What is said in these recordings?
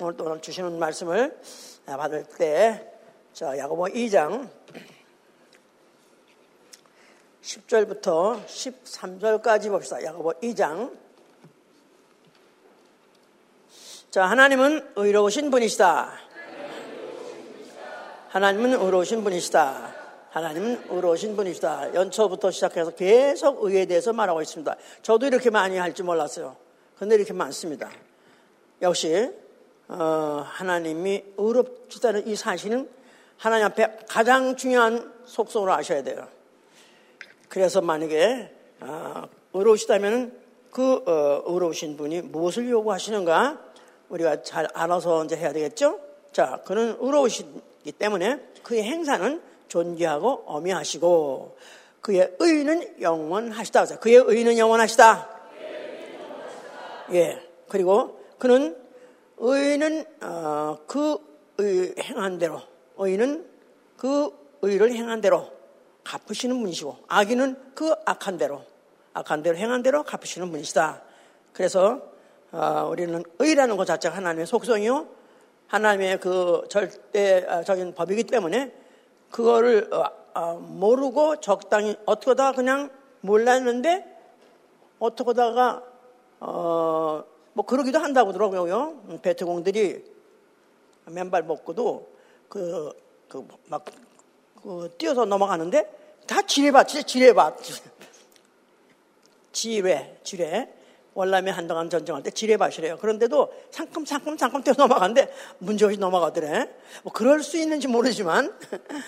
오늘 또 주시는 말씀을 받을 때, 자, 야고보 2장 10절부터 13절까지 봅시다. 야고보 2장. 자, 하나님은 의로우신 분이시다. 하나님은 의로우신 분이시다. 하나님은 의로우신 분이시다. 연초부터 시작해서 계속 의에 대해서 말하고 있습니다. 저도 이렇게 많이 할 줄 몰랐어요. 근데 이렇게 많습니다. 역시 어, 하나님이 의롭시다는 이 사실은 하나님 앞에 가장 중요한 속성으로 아셔야 돼요. 그래서 만약에 어, 의로우시다면 그 어, 의로우신 분이 무엇을 요구하시는가 우리가 잘 알아서 이제 해야 되겠죠. 자, 그는 의로우시기 때문에 그의 행사는 존귀하고 어미하시고 그의 의는 영원하시다. 그의 의는 영원하시다. 예. 그리고 그는 의는 어, 그 의, 행한 대로 의는 그 의를 행한 대로 갚으시는 분이시고 악인은 그 악한 대로 악한 대로 행한 대로 갚으시는 분이시다. 그래서 어, 우리는 의라는 것 자체가 하나님의 속성이요 하나님의 그 절대적인 법이기 때문에 그거를 어, 어, 모르고 적당히 어떻게 하다가 그냥 몰랐는데 어떻게 하다가 어, 뭐 그러기도 한다고 하더라고요. 베트공들이 맨발 먹고도 그, 그, 막, 그, 뛰어서 넘어가는데 다 지뢰밭, 지뢰밭. 지뢰, 지뢰. 월남에 한동안 전쟁할 때 지뢰밭이래요. 그런데도 상큼 상큼 상큼 뛰어 넘어가는데 문제없이 넘어가더래. 뭐 그럴 수 있는지 모르지만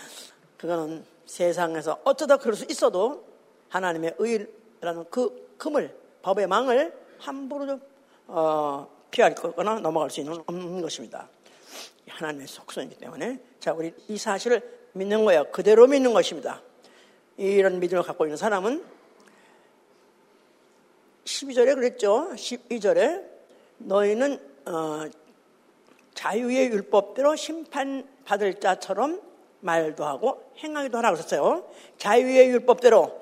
그거는 세상에서 어쩌다 그럴 수 있어도 하나님의 의라는 그 금을, 법의 망을 함부로 좀, 어, 피할 거거나 넘어갈 수 있는 없는 것입니다. 하나님의 속성이기 때문에 자 우리 이 사실을 믿는 거예요. 그대로 믿는 것입니다. 이런 믿음을 갖고 있는 사람은 12절에 그랬죠. 12절에 너희는 어, 자유의 율법대로 심판받을 자처럼 말도 하고 행하기도 하라 그랬어요. 자유의 율법대로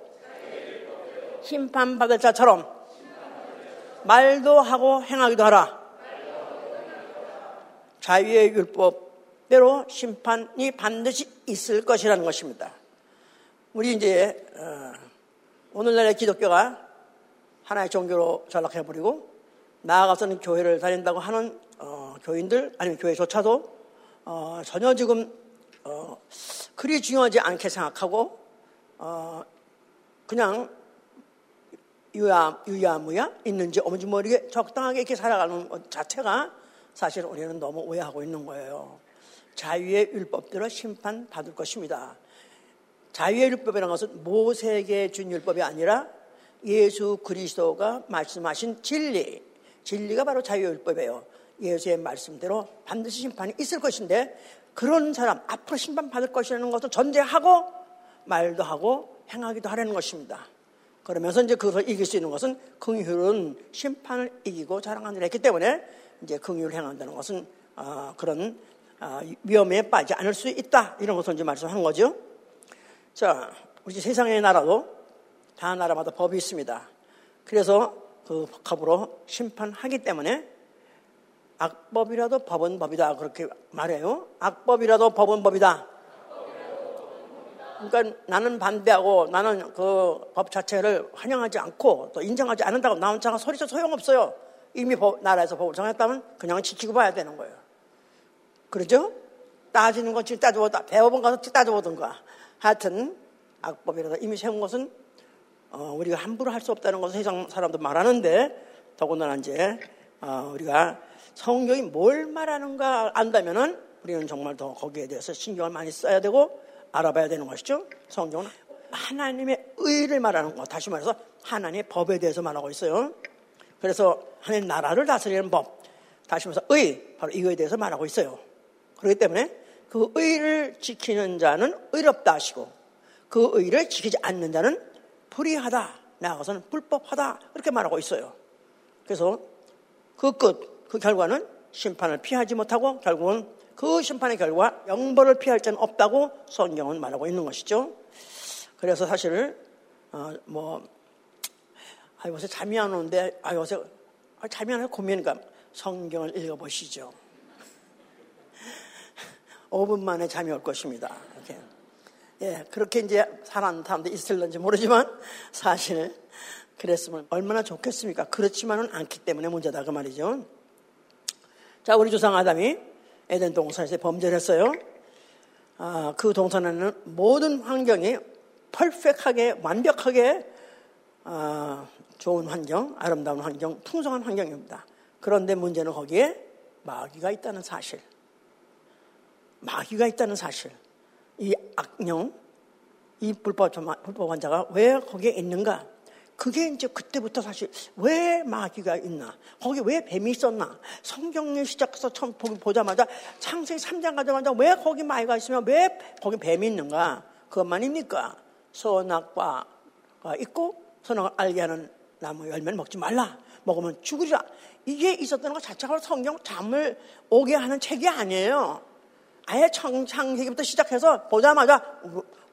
심판받을 자처럼 말도 하고 행하기도 하라. 자유의 율법대로 심판이 반드시 있을 것이라는 것입니다. 우리 이제 어, 오늘날의 기독교가 하나의 종교로 전락해버리고 나아가서는 교회를 다닌다고 하는 어, 교인들 아니면 교회조차도 어, 전혀 지금 어, 그리 중요하지 않게 생각하고 어, 그냥 유야, 유야무야 있는지 없는지 모르게 적당하게 이렇게 살아가는 것 자체가 사실 우리는 너무 오해하고 있는 거예요. 자유의 율법대로 심판받을 것입니다. 자유의 율법이라는 것은 모세에게 준 율법이 아니라 예수 그리스도가 말씀하신 진리, 진리가 바로 자유의 율법이에요. 예수의 말씀대로 반드시 심판이 있을 것인데 그런 사람 앞으로 심판받을 것이라는 것을 전제하고 말도 하고 행하기도 하라는 것입니다. 그러면서 이제 그것을 이길 수 있는 것은 긍휼은 심판을 이기고 자랑하는 일했기 때문에 이제 긍휼을 행한다는 것은 어, 그런 어, 위험에 빠지지 않을 수 있다 이런 것을 이제 말씀한 거죠. 자, 우리 세상의 나라도 다 나라마다 법이 있습니다. 그래서 그 법으로 심판하기 때문에 악법이라도 법은 법이다 그렇게 말해요. 악법이라도 법은 법이다. 그러니까 나는 반대하고 나는 그 법 자체를 환영하지 않고 또 인정하지 않는다고 나 혼자가 소리쳐 소용없어요. 이미 법, 나라에서 법을 정했다면 그냥 지키고 봐야 되는 거예요. 그러죠? 따지는 건 따져보다 배워본 가서 따져보든가. 하여튼 악법이라도 이미 세운 것은 어, 우리가 함부로 할 수 없다는 것을 세상 사람도 말하는데 더군다나 이제 어, 우리가 성경이 뭘 말하는가 안다면은 우리는 정말 더 거기에 대해서 신경을 많이 써야 되고 알아봐야 되는 것이죠. 성경은 하나님의 의를 말하는 것, 다시 말해서 하나님의 법에 대해서 말하고 있어요. 그래서 하나님 나라를 다스리는 법, 다시 말해서 의, 바로 이거에 대해서 말하고 있어요. 그렇기 때문에 그 의를 지키는 자는 의롭다 하시고 그 의를 지키지 않는 자는 불의하다, 나아가서는 불법하다 그렇게 말하고 있어요. 그래서 그 끝, 그 결과는 심판을 피하지 못하고 결국은 그 심판의 결과 영벌을 피할 자는 없다고 성경은 말하고 있는 것이죠. 그래서 사실 어, 뭐 아, 요새 잠이 안 오는데 아, 요새 아, 잠이 안 와서 고민이니까 성경을 읽어보시죠. 5분 만에 잠이 올 것입니다. 이렇게. 예, 그렇게 이제 살아는 사람도 있을런지 모르지만 사실 그랬으면 얼마나 좋겠습니까? 그렇지만은 않기 때문에 문제다 그 말이죠. 자, 우리 조상 아담이 에덴 동산에서 범죄를 했어요. 아, 그 동산에는 모든 환경이 퍼펙하게 완벽하게 아, 좋은 환경, 아름다운 환경, 풍성한 환경입니다. 그런데 문제는 거기에 마귀가 있다는 사실. 마귀가 있다는 사실. 이 악령, 이 불법, 불법 환자가 왜 거기에 있는가? 그게 이제 그때부터 사실 왜 마귀가 있나? 거기 왜 뱀이 있었나? 성경을 시작해서 처음 보자마자 창세기 3장 가자마자 왜 거기 마귀가 있으면 왜 거기 뱀이 있는가? 그것만입니까? 선악과가 있고 선악을 알게 하는 나무 열매를 먹지 말라. 먹으면 죽으리라. 이게 있었다는 것 자체가 성경 잠을 오게 하는 책이 아니에요. 아예 창세기부터 시작해서 보자마자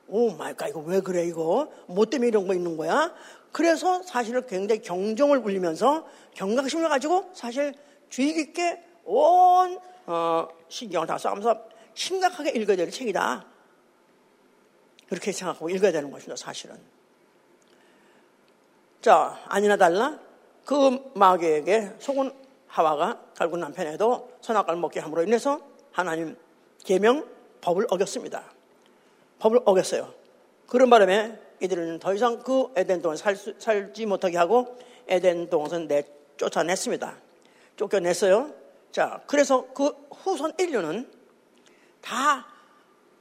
oh my God 이거 왜 그래 이거 뭐 때문에 이런 거 있는 거야? 그래서 사실은 굉장히 경종을 울리면서 경각심을 가지고 사실 주의 깊게 온 어, 신경을 다 써가면서 심각하게 읽어야 될 책이다. 그렇게 생각하고 읽어야 되는 것입니다. 사실은. 자 아니나 달라 그 마귀에게 속은 하와가 결국 남편에도 선악과를 먹게 함으로 인해서 하나님 계명 법을 어겼습니다. 법을 어겼어요. 그런 바람에 이들은 더 이상 그 에덴 동안 살, 살지 못하게 하고 에덴 동안은 내쫓아냈습니다. 쫓겨냈어요. 자, 그래서 그 후손 인류는 다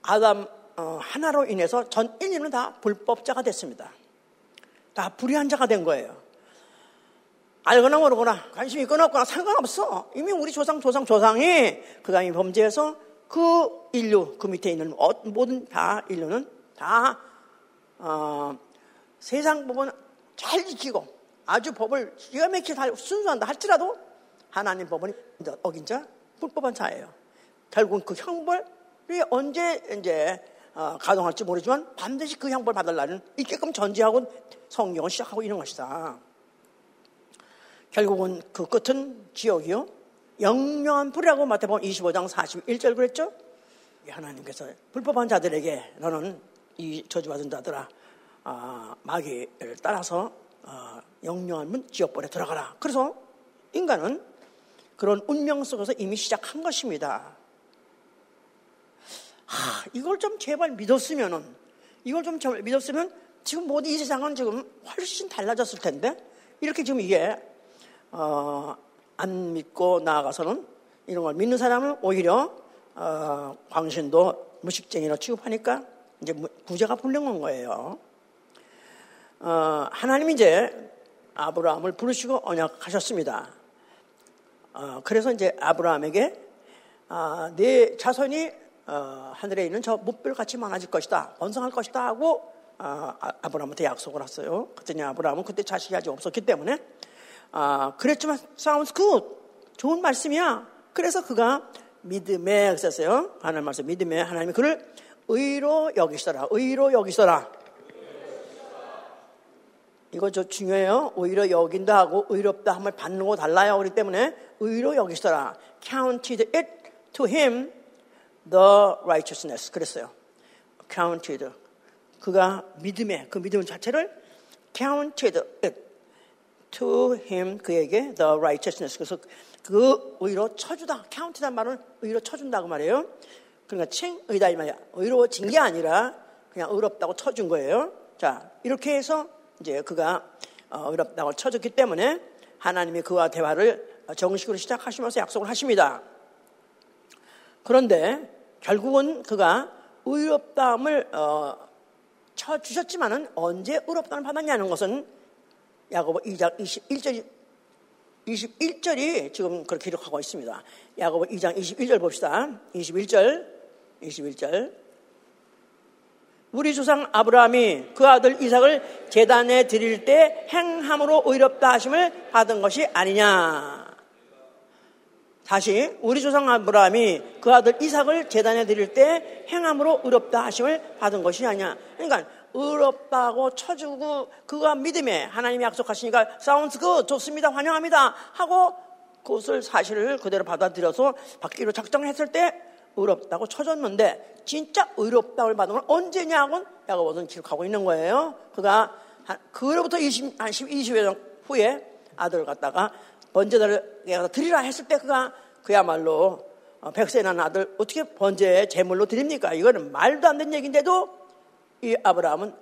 아담 어, 하나로 인해서 전 인류는 다 불법자가 됐습니다. 다 불의한 자가 된 거예요. 알거나 모르거나 관심 있거나 없거나 상관없어. 이미 우리 조상 조상 조상이 이미 범죄해서 그 인류 그 밑에 있는 모든 다 인류는 다 어, 세상 법은 잘 지키고 아주 법을 기가 막히게 잘 순수한다 할지라도 하나님 법은 어긴 자 불법한 자예요. 결국 그 형벌이 언제 이제 어, 가동할지 모르지만 반드시 그 형벌 받을 날은 있게끔 전제하고 성경을 시작하고 있는 것이다. 결국은 그 끝은 지옥이요. 영영한 불이라고 마태복음 25장 41절 그랬죠? 하나님께서 불법한 자들에게 너는 이 저주받은 자들아 아, 마귀를 따라서 아, 영영한 문 지옥벌에 들어가라. 그래서 인간은 그런 운명 속에서 이미 시작한 것입니다. 하, 이걸 좀 제발 믿었으면은 이걸 좀 제발 믿었으면 지금 모든 이 세상은 지금 훨씬 달라졌을 텐데 이렇게 지금 이게 어, 안 믿고 나아가서는 이런 걸 믿는 사람은 오히려 어, 광신도 무식쟁이로 취급하니까 이제 구제가 불능한 거예요. 어, 하나님 이제 아브라함을 부르시고 언약하셨습니다. 어, 그래서 이제 아브라함에게 아, 내 자손이 어, 하늘에 있는 저 무별같이 많아질 것이다, 번성할 것이다 하고 아, 아 아브라함한테 약속을 했어요. 그랬더니 아브라함은 그때 자식이 아직 없었기 때문에 아, 그랬지만 sounds good. 좋은 말씀이야. 그래서 그가 믿음에 썼어요. 하나님 말씀 믿음에 하나님이 그를 의로 여기시더라. 의로 여기시더라. 이거 저 중요해요. 의로 여긴다 하고 의롭다 함을 받는 거 달라요. 그렇기 때문에 의로 여기시더라. counted it to him the righteousness. 그랬어요. counted. 그가 믿음에 그 믿음 자체를 counted it to him 그에게 the righteousness 그래서 그 의로 쳐주다 count란 말은 의로 쳐준다고 말해요. 그러니까 칭의다 이 말이야. 의로워진 게 아니라 그냥 의롭다고 쳐준 거예요. 자 이렇게 해서 이제 그가 어, 의롭다고 쳐줬기 때문에 하나님이 그와 대화를 정식으로 시작하시면서 약속을 하십니다. 그런데 결국은 그가 의롭다함을 어, 쳐 주셨지만은 언제 의롭다함을 받았냐는 것은 야고보 2장 21절이 21절이 지금 그렇게 기록하고 있습니다. 야고보 2장 21절 봅시다. 21절, 21절. 우리 조상 아브라함이 그 아들 이삭을 재단에 드릴 때 행함으로 의롭다 하심을 받은 것이 아니냐. 다시 우리 조상 아브라함이 그 아들 이삭을 재단에 드릴 때 행함으로 의롭다 하심을 받은 것이 아니냐. 그러니까 의롭다고 쳐주고 그가 믿음에 하나님이 약속하시니까 사운드 그 좋습니다 환영합니다 하고 그것을 사실을 그대로 받아들여서 받기로 작정했을 때 의롭다고 쳐줬는데 진짜 의롭다고 받은 건 언제냐고 야고보는 기록하고 있는 거예요. 그가 한, 그로부터 20, 한 10, 20여 년 후에 아들을 갖다가 번제를 드리라 했을 때 그가 그야말로 어, 백세 난 아들 어떻게 번제 제물로 드립니까? 이거는 말도 안 되는 얘기인데도 이 아브라함은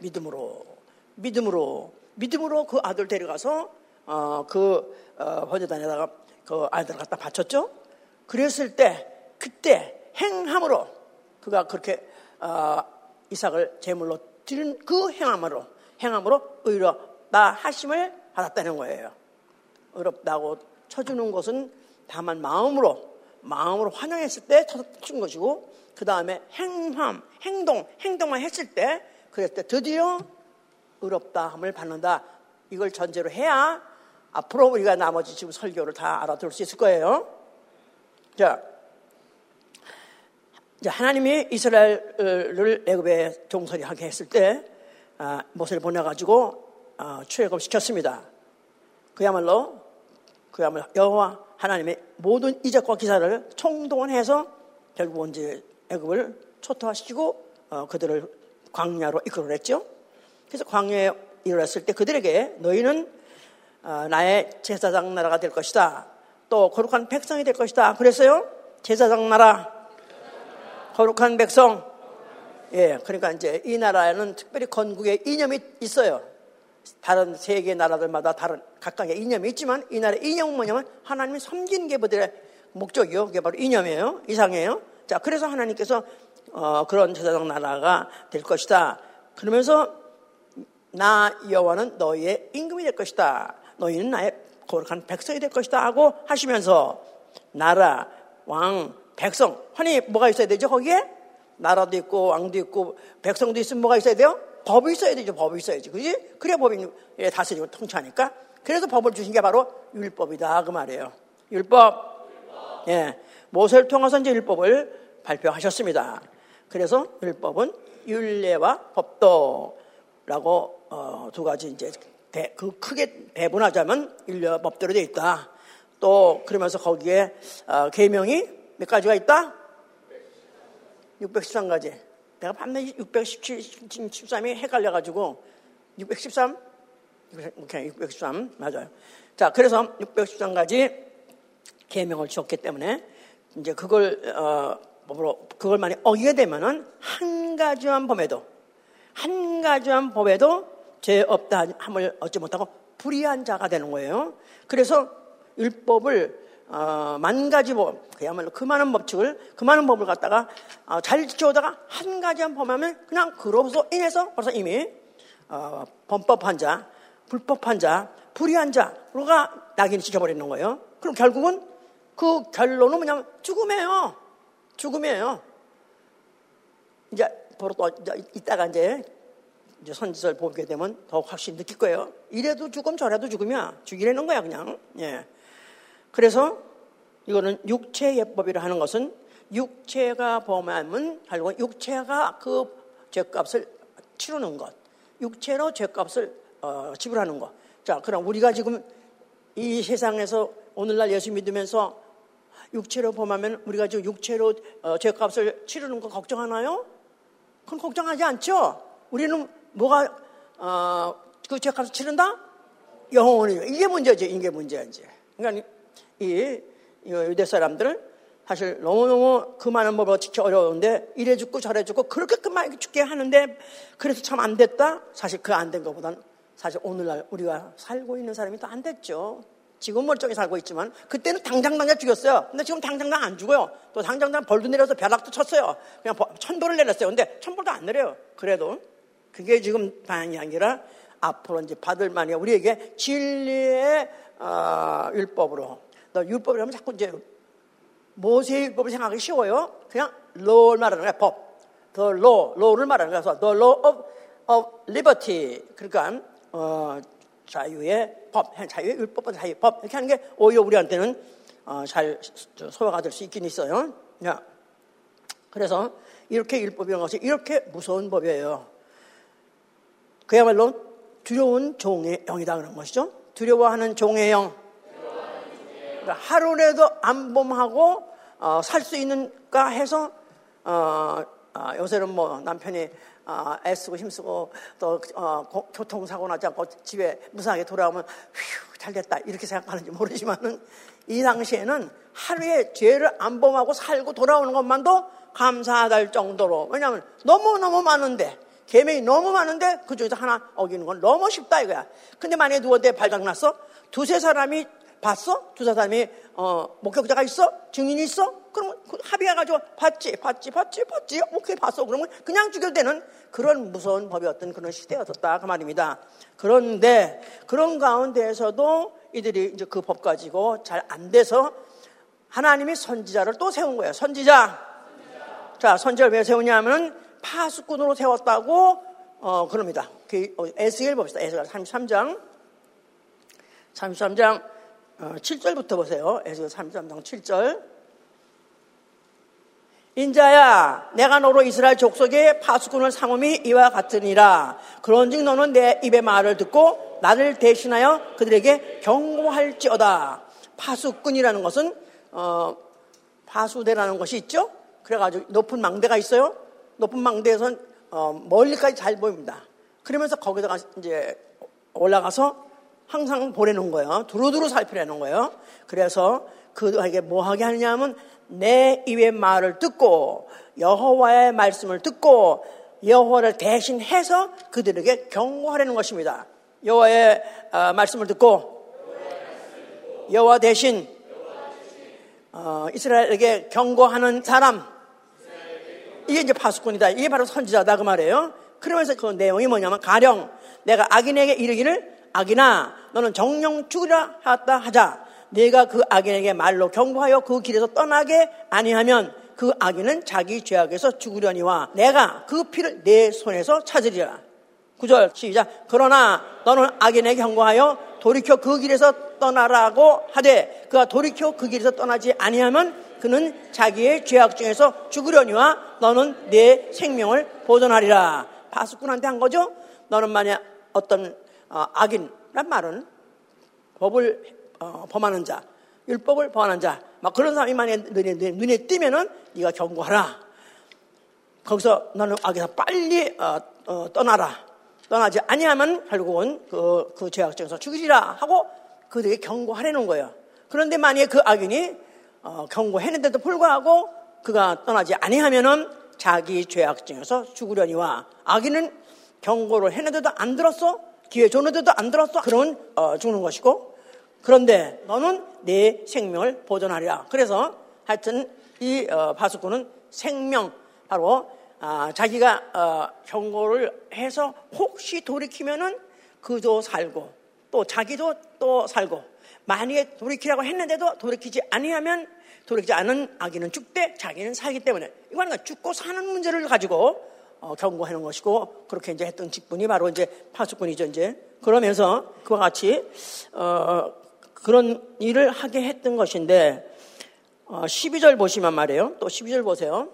믿음으로 믿음으로 믿음으로 그 아들 데려가서 어, 그 어, 번제단에다가 그 아이들을 갖다 바쳤죠. 그랬을 때 그때 행함으로 그가 그렇게 어, 이삭을 제물로 드린 그 행함으로 행함으로 의롭다 하심을 받았다는 거예요. 의롭다고 쳐주는 것은 다만 마음으로 마음으로 환영했을 때 쳐준 것이고 그 다음에 행함 행동 행동만 했을 때 그랬을 때 드디어 의롭다함을 받는다. 이걸 전제로 해야 앞으로 우리가 나머지 지금 설교를 다 알아들을 수 있을 거예요. 자, 이제 하나님이 이스라엘을 애굽에 종살이하게 했을 때 아, 모세를 보내가지고 아, 출애굽 시켰습니다. 그야말로 그야말로 여호와 하나님의 모든 이적과 기사를 총동원해서 결국 이제 애굽을 초토화시키고 어, 그들을 광야로 이끌어냈죠. 그래서 광야에 이르렀을 때 그들에게 너희는 어, 나의 제사장 나라가 될 것이다. 또 거룩한 백성이 될 것이다. 그랬어요. 제사장 나라, 거룩한 백성. 예, 그러니까 이제 이 나라에는 특별히 건국의 이념이 있어요. 다른 세계 나라들마다 다른 각각의 이념이 있지만 이 나라의 이념은 뭐냐면 하나님이 섬기는 게 그들의 목적이요. 그게 바로 이념이에요. 이상이에요. 자, 그래서 하나님께서 어, 그런 제사장 나라가 될 것이다. 그러면서 나 여호와는 너희의 임금이 될 것이다. 너희는 나의 거룩한 백성이 될 것이다 하고 하시면서 나라, 왕, 백성. 환히 뭐가 있어야 되죠? 거기에 나라도 있고 왕도 있고 백성도 있으면 뭐가 있어야 돼요? 법이 있어야 되죠. 법이 있어야지. 그지? 그래야 법이 다스리고 통치하니까. 그래서 법을 주신 게 바로 율법이다. 그 말이에요. 율법. 예. 모세를 통해서 이제 율법을 발표하셨습니다. 그래서 율법은 율례와 법도라고 어, 두 가지 이제 대, 그 크게 배분하자면 율례와 법대로 되어 있다. 또 그러면서 거기에 어, 계명이 몇 가지가 있다? 613가지. 내가 밤낮 617, 13이 헷갈려가지고 613? 613 맞아요. 자, 그래서 613가지 계명을 지었기 때문에 이제 그걸 어, 법으로 그걸 만약 어기게 되면은 한 가지만 범해도 한 가지만 범해도 죄 없다 함을 얻지 못하고 불의한 자가 되는 거예요. 그래서 율법을 어, 만 가지 법, 그야말로 그 많은 법칙을, 그 많은 법을 갖다가 어, 잘 지켜오다가 한 가지만 범하면 그냥 그로서 인해서 벌써 이미 어, 범법한 자, 불법한 자, 불의한 자로가 낙인을 찍혀버리는 거예요. 그럼 결국은 그 결론은 뭐냐면 죽음이에요. 죽음이에요. 이제 바로 또 이따가 이제 이제 선지서를 보게 되면 더욱 확실히 느낄 거예요. 이래도 죽음 저래도 죽음이야. 죽이려는 거야 그냥. 예. 그래서 이거는 육체 예법이라 하는 것은 육체가 범하면 결국 육체가 그 죄값을 치르는 것. 육체로 죄값을 어, 지불하는 것. 자, 그럼 우리가 지금 이 세상에서 오늘날 예수 믿으면서 육체로 범하면 우리가 지금 육체로 어, 죄값을 치르는 거 걱정하나요? 그건 걱정하지 않죠. 우리는 뭐가 어, 그 죄값을 치른다? 영원히 이게 문제죠. 이게 문제지. 그러니까 이, 이 유대 사람들은 사실 너무너무 그 많은 법을 지키 어려운데 이래 죽고 저래 죽고 그렇게 그만 죽게 하는데 그래서 참 안 됐다? 사실 그 안 된 것보다는 사실 오늘날 우리가 살고 있는 사람이 더 안 됐죠. 지금 멀쩡히 살고 있지만 그때는 당장 당장 죽였어요. 근데 지금 당장 당안 죽어요. 또 당장 당 벌도 내려서 벼락도 쳤어요. 그냥 천벌을 내렸어요. 근데 천벌도 안 내려요. 그래도 그게 지금 방향이 아니라 앞으로 이제 받을 만이 우리에게 진리의 어, 율법으로 너 율법을 하면 자꾸 이제 모세의 율법을 생각하기 쉬워요. 그냥 law를 말하는 거야, 법. the law, law를 말하는 거야. 그래서 the law of, of liberty. 그러니까 어, 자유의 법, 자유의 율법은 자유의 법 이렇게 하는 게 오히려 우리한테는 어, 잘 소화가 될 수 있긴 있어요. 야, 그래서 이렇게 율법이라는 것이 이렇게 무서운 법이에요. 그야말로 두려운 종의 영이다 그런 것이죠. 두려워하는 종의 영. 그러니까 하루라도 안 범하고 어, 살 수 있는가 해서 어, 어, 요새는 뭐 남편이 어, 애쓰고 힘쓰고 또 어, 고, 교통사고 나지 않고 집에 무사하게 돌아오면 휴, 잘 됐다 이렇게 생각하는지 모르지만은 이 당시에는 하루에 죄를 안 범하고 살고 돌아오는 것만도 감사할 정도로 왜냐하면 너무 너무 많은데 개명이 너무 많은데 그 중에서 하나 어기는 건 너무 쉽다 이거야. 근데 만약에 누구한테 발각났어? 두세 사람이 봤어? 두세 사람이 어, 목격자가 있어? 증인이 있어? 그러면 그 합의해가지고 봤지, 봤지, 봤지, 봤지. 오케이, 봤어. 그러면 그냥 죽여도 되는 그런 무서운 법이었던 그런 시대였었다. 그 말입니다. 그런데 그런 가운데에서도 이들이 이제 그 법 가지고 잘 안 돼서 하나님이 선지자를 또 세운 거예요. 선지자. 선지자. 자, 선지자를 왜 세우냐면 파수꾼으로 세웠다고 어, 그럽니다. 그, 어, 에스겔 봅시다. 에스겔 33장. 33장 어, 7절부터 보세요. 에스겔 33장 7절. 인자야, 내가 너로 이스라엘 족속의 파수꾼을 삼음이 이와 같으니라. 그런즉 너는 내 입의 말을 듣고 나를 대신하여 그들에게 경고할지어다. 파수꾼이라는 것은 어, 파수대라는 것이 있죠. 그래가지고 높은 망대가 있어요. 높은 망대에선 어, 멀리까지 잘 보입니다. 그러면서 거기다가 이제 올라가서 항상 보내는 거예요. 두루두루 살피려는 거예요. 그래서 그에게 뭐 하게 하느냐면 내 입의 말을 듣고 여호와의 말씀을 듣고 여호와를 대신해서 그들에게 경고하려는 것입니다. 여호와의 어, 말씀을 듣고 여호와 대신 어, 이스라엘에게 경고하는 사람 이게 이제 파수꾼이다. 이게 바로 선지자다 그 말이에요. 그러면서 그 내용이 뭐냐면 가령 내가 악인에게 이르기를 악이나 너는 정령 죽으라 하다 하자. 내가 그 악인에게 말로 경고하여 그 길에서 떠나게 아니하면 그 악인은 자기 죄악에서 죽으려니와 내가 그 피를 내 손에서 찾으리라. 구절 시작. 그러나 너는 악인에게 경고하여 돌이켜 그 길에서 떠나라고 하되 그가 돌이켜 그 길에서 떠나지 아니하면 그는 자기의 죄악 중에서 죽으려니와 너는 내 생명을 보존하리라. 파수꾼한테 한 거죠. 너는 만약 어떤 어, 악인 란 말은 법을 어, 범하는 자, 율법을 범하는 자, 막 그런 사람이 만약 눈에, 눈에 띄면은 네가 경고하라. 거기서 너는 악에서 빨리 어, 어, 떠나라. 떠나지 아니하면 결국은 그, 그 죄악 중에서 죽이리라 하고 그들에게 경고하려는 거예요. 그런데 만약에 그 악인이 어, 경고했는데도 불구하고 그가 떠나지 아니하면은 자기 죄악 중에서 죽으려니와 악인은 경고를 했는데도 안 들었어? 기회 줬는데도 안 들었어? 그러면 어, 죽는 것이고 그런데 너는 내 생명을 보존하리라. 그래서 하여튼 이 어, 바수꾼은 생명 바로 아, 자기가 어, 경고를 해서 혹시 돌이키면은 그도 살고 또 자기도 또 살고 만약에 돌이키라고 했는데도 돌이키지 아니하면 돌이키지 않은 아기는 죽되 자기는 살기 때문에 이거는 죽고 사는 문제를 가지고 어, 경고하는 것이고 그렇게 이제 했던 직분이 바로 이제 파수꾼이죠 이제. 그러면서 그와 같이 어, 그런 일을 하게 했던 것인데 어, 12절 보시면 말이에요. 또 12절 보세요.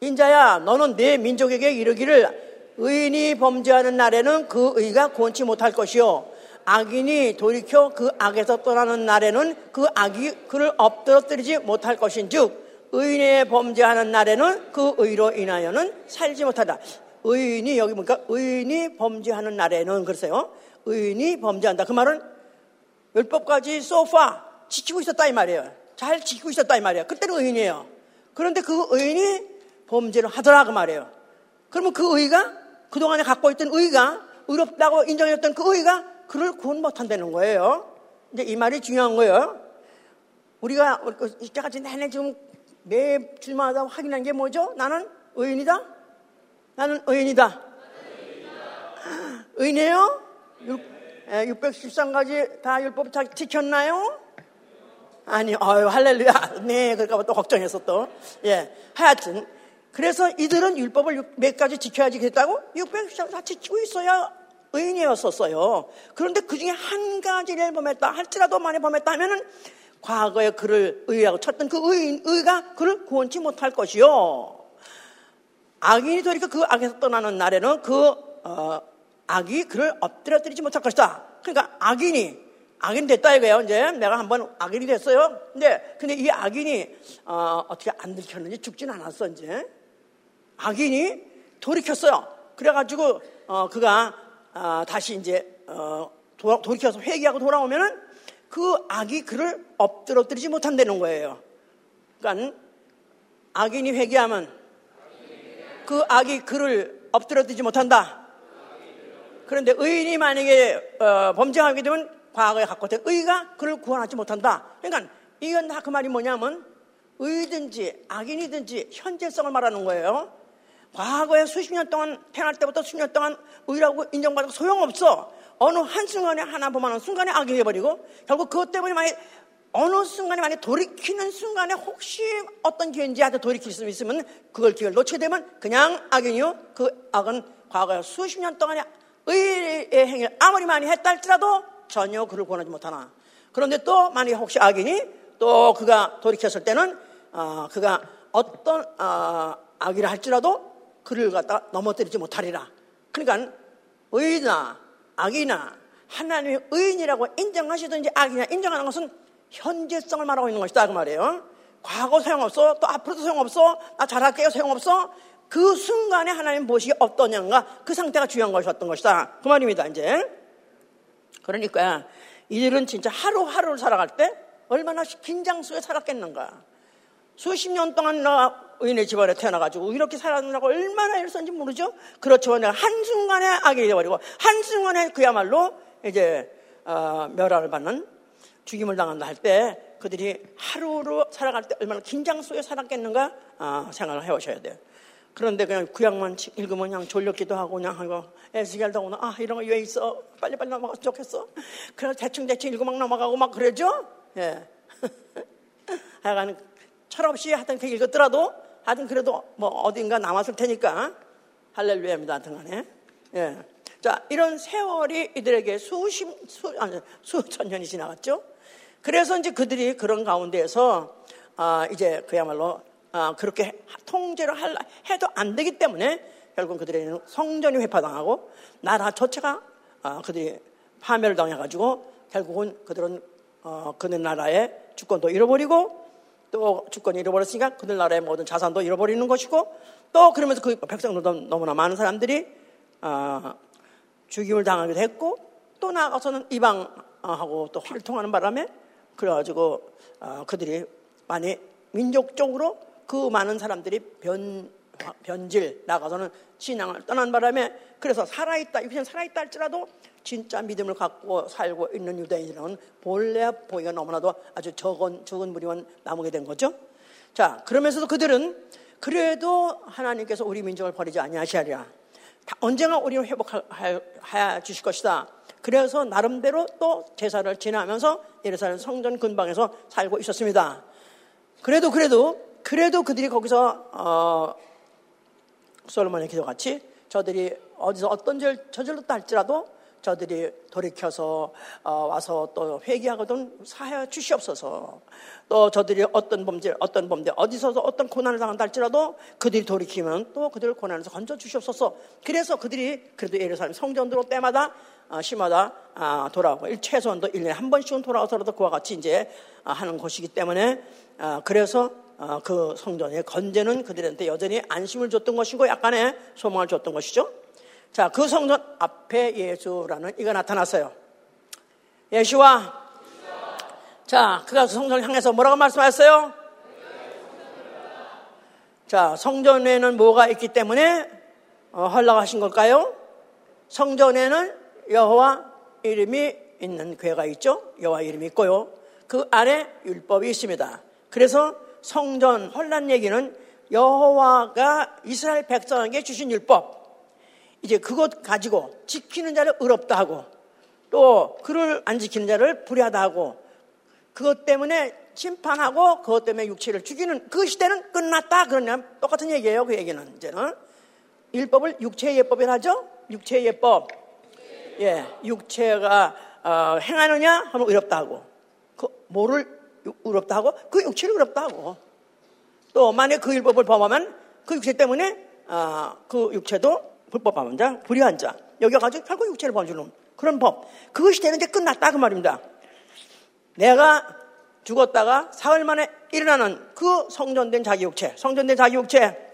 인자야 너는 내 민족에게 이르기를 의인이 범죄하는 날에는 그 의가 권치 못할 것이요. 악인이 돌이켜 그 악에서 떠나는 날에는 그 악이 그를 엎드러뜨리지 못할 것인즉 의인의 범죄하는 날에는 그 의로 인하여는 살지 못하다. 의인이 여기 보니까 의인이 범죄하는 날에는 그랬어요. 의인이 범죄한다. 그 말은 율법까지 소파 지키고 있었다 이 말이에요. 잘 지키고 있었다 이 말이에요. 그때는 의인이에요. 그런데 그 의인이 범죄를 하더라 그 말이에요. 그러면 그 의가 그동안에 갖고 있던 의가 의롭다고 인정했던 그 의가 그를 구원 못한다는 거예요. 이제 이 말이 중요한 거예요. 우리가 이때까지 내내 지금 매 주마다 확인한 게 뭐죠? 나는 의인이다? 나는 의인이다. 의인이에요? 613가지 다 율법 잘 지켰나요? 아니, 어유 할렐루야. 네, 그럴까봐 또 걱정했어, 또. 예. 하여튼, 그래서 이들은 율법을 몇 가지 지켜야지 그랬다고? 613 다 지키고 있어야 의인이었었어요. 그런데 그 중에 한 가지를 범했다 할지라도 많이 범했다 하면은 과거에 그를 의라고 쳤던 그 의인, 의가 그를 구원치 못할 것이요. 악인이 되니까 그 악에서 떠나는 날에는 그, 어, 악이 그를 엎드려뜨리지 못할 것이다. 그러니까 악인이 악인 됐다 이거예요. 이제 내가 한번 악인이 됐어요. 근데 근데 이 악인이 어, 어떻게 안 들켰는지 죽진 않았어 이제. 악인이 돌이켰어요. 그래가지고 어, 그가 어, 다시 이제 어, 도, 돌이켜서 회개하고 돌아오면은 그 악이 그를 엎드러뜨리지 못한다는 거예요. 그러니까 악인이 회개하면 그 악이 그를 엎드러뜨리지 못한다. 그런데 의인이 만약에 어, 범죄하게 되면 과거에 갖고 있던 의가 그를 구원하지 못한다. 그러니까 이건 다 그 말이 뭐냐면 의든지 악인이든지 현재성을 말하는 거예요. 과거에 수십 년 동안 태어날 때부터 수십 년 동안 의라고 인정받고 소용없어. 어느 한순간에 하나 보면 순간에 악이 되어버리고 결국 그것 때문에 만약 어느 순간에 만약 돌이키는 순간에 혹시 어떤 기회인지 하여 돌이킬 수 있으면 그걸 기회를 놓치게 되면 그냥 악인이요. 그 악은 과거에 수십 년 동안에 의의 행위를 아무리 많이 했다 할지라도 전혀 그를 권하지 못하나. 그런데 또 만약 혹시 악인이 또 그가 돌이켰을 때는 어, 그가 어떤 어, 악이라 할지라도 그를 갖다 넘어뜨리지 못하리라. 그러니까 의나 악이나 하나님의 의인이라고 인정하시든지 악이냐 인정하는 것은 현재성을 말하고 있는 것이다 그 말이에요. 과거 소용없어 또 앞으로도 소용없어 나 잘할게요 소용없어. 그 순간에 하나님 무엇이 어떠냐가 그 상태가 중요한 것이었던 것이다. 그 말입니다 이제. 그러니까 이들은 진짜 하루하루를 살아갈 때 얼마나 긴장 속에 살았겠는가. 수십 년 동안 나 의인의 집안에 태어나가지고 이렇게 살았느라고 얼마나 썼는지 모르죠? 그렇죠. 내가 한순간에 악이 되어버리고, 한순간에 그야말로 이제, 어, 멸함을 받는 죽임을 당한다 할 때 그들이 하루로 살아갈 때 얼마나 긴장 속에 살았겠는가 어, 생각을 해 오셔야 돼요. 그런데 그냥 구약만 읽으면 그냥 졸렸기도 하고 그냥 하고 에스겔도 오나 아 이런 거 왜 있어 빨리빨리 넘어갔으면 좋겠어 그래서 대충 대충 읽고 막 넘어가고 막 그러죠 예 하여간 철없이 하여튼 그 읽었더라도 하여튼 그래도 뭐 어딘가 남았을 테니까. 할렐루야입니다 하여튼 간에. 예. 자 이런 세월이 이들에게 수십 수, 아니, 수천 년이 지나갔죠. 그래서 이제 그들이 그런 가운데에서 아, 이제 그야말로 아, 그렇게 통제를 할라 해도 안 되기 때문에 결국 그들의 성전이 회파당하고 나라 전체가 아, 그들이 파멸을 당해가지고 결국은 그들은 어, 그들 나라의 주권도 잃어버리고 또 주권이 잃어버렸으니까 그들 나라의 모든 자산도 잃어버리는 것이고 또 그러면서 그 백성들도 너무나 많은 사람들이 어, 죽임을 당하기도 했고 또 나아가서는 이방하고 또 활동하는 바람에 그래가지고 어, 그들이 많이 민족적으로 그 많은 사람들이 변, 변질 나가서는 신앙을 떠난 바람에 그래서 살아있다 이편 살아있다 할지라도 진짜 믿음을 갖고 살고 있는 유대인들은 본래 보기가 너무나도 아주 적은 적은 무리만 남게 된 거죠. 자 그러면서도 그들은 그래도 하나님께서 우리 민족을 버리지 아니하시리라. 언젠가 우리를 회복하여 주실 것이다. 그래서 나름대로 또 제사를 지나면서 예루살렘 성전 근방에서 살고 있었습니다. 그래도 그래도 그래도 그들이 거기서 어, 솔로몬의 기도 같이 저들이 어디서 어떤 죄를 저질렀다 할지라도 저들이 돌이켜서 어, 와서 또 회개하거든 사하여 주시옵소서. 또 저들이 어떤 범죄, 어떤 범죄, 어디서도 어떤 고난을 당한다 할지라도 그들이 돌이키면 또 그들을 고난에서 건져 주시옵소서. 그래서 그들이 그래도 예루살렘 성전으로 때마다 어, 시마다 아, 돌아오고 최소한도 1년에 한 번씩은 돌아와서라도 그와 같이 이제 아, 하는 곳이기 때문에 아, 그래서 그 성전의 건재는 그들한테 여전히 안심을 줬던 것이고 약간의 소망을 줬던 것이죠. 자, 그 성전 앞에 예수라는 이가 나타났어요. 예수와 자, 그가 성전을 향해서 뭐라고 말씀하셨어요? 자, 성전에는 뭐가 있기 때문에 어, 허락하신 걸까요? 성전에는 여호와 이름이 있는 괴가 있죠. 여호와 이름이 있고요. 그 안에 율법이 있습니다. 그래서 성전 혼란 얘기는 여호와가 이스라엘 백성에게 주신 율법. 이제 그것 가지고 지키는 자를 의롭다 하고 또 그를 안 지키는 자를 불의하다 하고 그것 때문에 심판하고 그것 때문에 육체를 죽이는 그 시대는 끝났다. 그러냐 똑같은 얘기예요 그 얘기는. 이제는 율법을 육체의 예법이라 하죠? 육체의 예법. 예, 육체가 어, 행하느냐? 하면 의롭다 하고 그 뭐를 의롭다 하고 그 육체를 의롭다 하고. 또 만약 그 율법을 범하면 그 육체 때문에 어, 그 육체도 불법한 자, 불의한 자. 여기 가지고 결국 육체를 범주는 그런 법 그것이 되는 데 끝났다 그 말입니다. 내가 죽었다가 사흘 만에 일어나는 그 성전된 자기 육체, 성전된 자기 육체,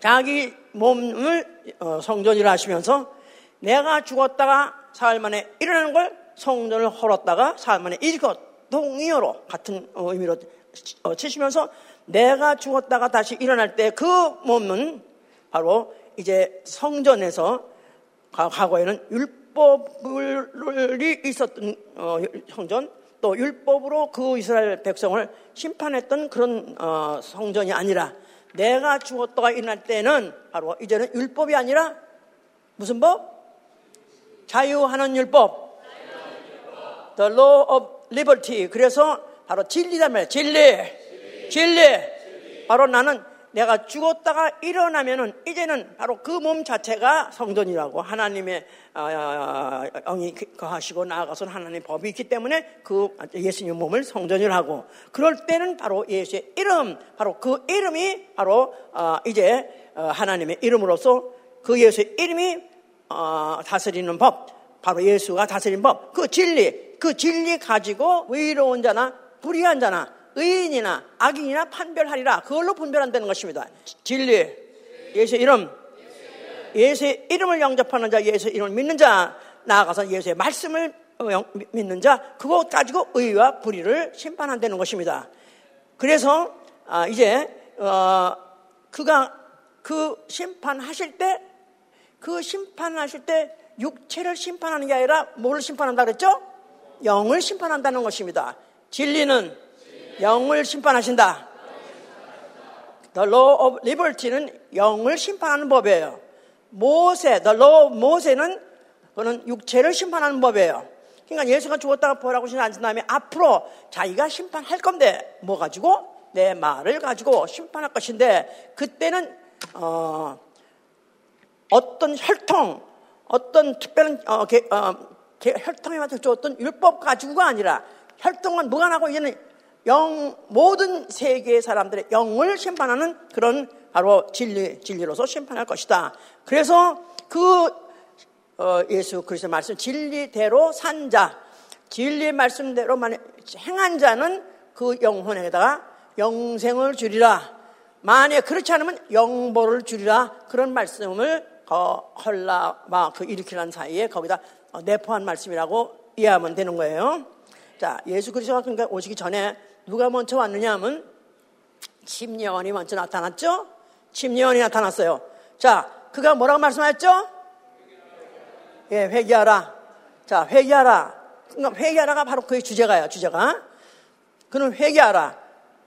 자기 몸을 어, 성전이라 하시면서 내가 죽었다가 사흘 만에 일어나는 걸 성전을 헐었다가 사흘 만에 일것 동의어로 같은 어, 의미로 어, 치시면서 내가 죽었다가 다시 일어날 때 그 몸은 바로 이제 성전에서 과거에는 율법이 있었던 성전 또 율법으로 그 이스라엘 백성을 심판했던 그런 성전이 아니라 내가 죽었다가 일어날 때는 바로 이제는 율법이 아니라 무슨 법? 자유하는 율법. The law of liberty. 그래서 바로 진리란 말이에요. 진리. 진리. 바로 나는 내가 죽었다가 일어나면은 이제는 바로 그 몸 자체가 성전이라고 하나님의 아, 영이 거하시고 나아가서 하나님의 법이 있기 때문에 그 예수님 몸을 성전을 하고 그럴 때는 바로 예수의 이름 바로 그 이름이 바로 어, 이제 어, 하나님의 이름으로서 그 예수의 이름이 어, 다스리는 법 바로 예수가 다스리는 법그 진리 그 진리 가지고 의로운 자나 불의한 자나 의인이나 악인이나 판별하리라. 그걸로 분별한다는 것입니다. 진리, 예수의 이름, 예수의 이름을 영접하는 자, 예수의 이름을 믿는 자, 나아가서 예수의 말씀을 믿는 자, 그거 가지고 의와 불의를 심판한다는 것입니다. 그래서 아, 이제 어, 그가 그 심판하실 때, 그 심판하실 때 육체를 심판하는 게 아니라 뭐를 심판한다 그랬죠? 영을 심판한다는 것입니다. 진리는 영을 심판하신다. The law of liberty는 영을 심판하는 법이에요. 모세, the law of 모세는 그는 육체를 심판하는 법이에요. 그러니까 예수가 죽었다가 보라고 신하신 다음에 앞으로 자기가 심판할 건데 뭐 가지고 내 말을 가지고 심판할 것인데 그때는 어, 어떤 혈통, 어떤 특별한 어, 게, 어, 게, 혈통에 맞춰 줬던 율법 가지고가 아니라 혈통은 무관하고 이제는 영, 모든 세계의 사람들의 영을 심판하는 그런 바로 진리, 진리로서 심판할 것이다. 그래서 그, 어, 예수 그리스도 말씀, 진리대로 산 자, 진리 말씀대로만 행한 자는 그 영혼에다가 영생을 주리라. 만약 그렇지 않으면 영보를 주리라. 그런 말씀을 어, 헐라, 막, 그 일으키는 사이에 거기다 내포한 말씀이라고 이해하면 되는 거예요. 자, 예수 그리스도가 그러니까 오시기 전에 누가 먼저 왔느냐 하면 침례원이 먼저 나타났죠? 침례원이 나타났어요. 자, 그가 뭐라고 말씀하셨죠? 예, 회개하라. 자, 회개하라. 그러니까 회개하라가 바로 그의 주제가요, 주제가. 그는 회개하라.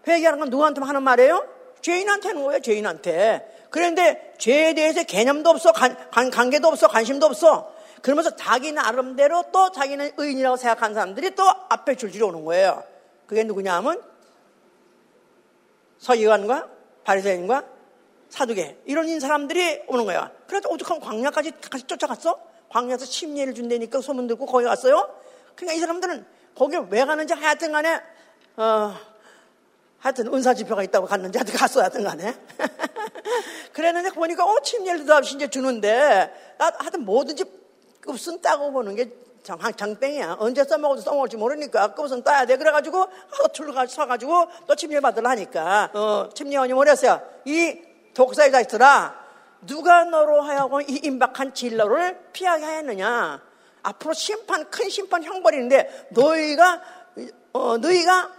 회개하는 건 누구한테 하는 말이에요? 죄인한테 하는 거예요, 죄인한테. 그런데 죄에 대해서 개념도 없어, 관, 관계도 없어, 관심도 없어. 그러면서 자기 나름대로 또 자기는 의인이라고 생각하는 사람들이 또 앞에 줄줄이 오는 거예요. 그게 누구냐 하면 서기관과 바리새인과 사두개 이런 사람들이 오는 거야. 그래서 오죽하면 광야까지 같이 쫓아갔어? 광야에서 침례를 준다니까 소문 듣고 거기 갔어요. 그러니까 이 사람들은 거기 왜 가는지 하여튼 간에 어, 하여튼 은사지표가 있다고 갔는지 하여튼 갔어 하여튼 간에 그랬는데 보니까 어 침례를 도 없이 이제 주는데 나 하여튼 뭐든지 급순 따고 보는 게 장, 장땡이야. 언제 써먹어도 써먹을지 모르니까 그것은 따야 돼. 그래가지고 허툴로 어, 서가지고 또 침례 받으려니까 어, 침례원이 뭐랬어요? 이 독사의 자식들아 누가 너로 하여금 이 임박한 진로를 피하게 하였느냐? 앞으로 심판 큰 심판 형벌이는데 너희가 어, 너희가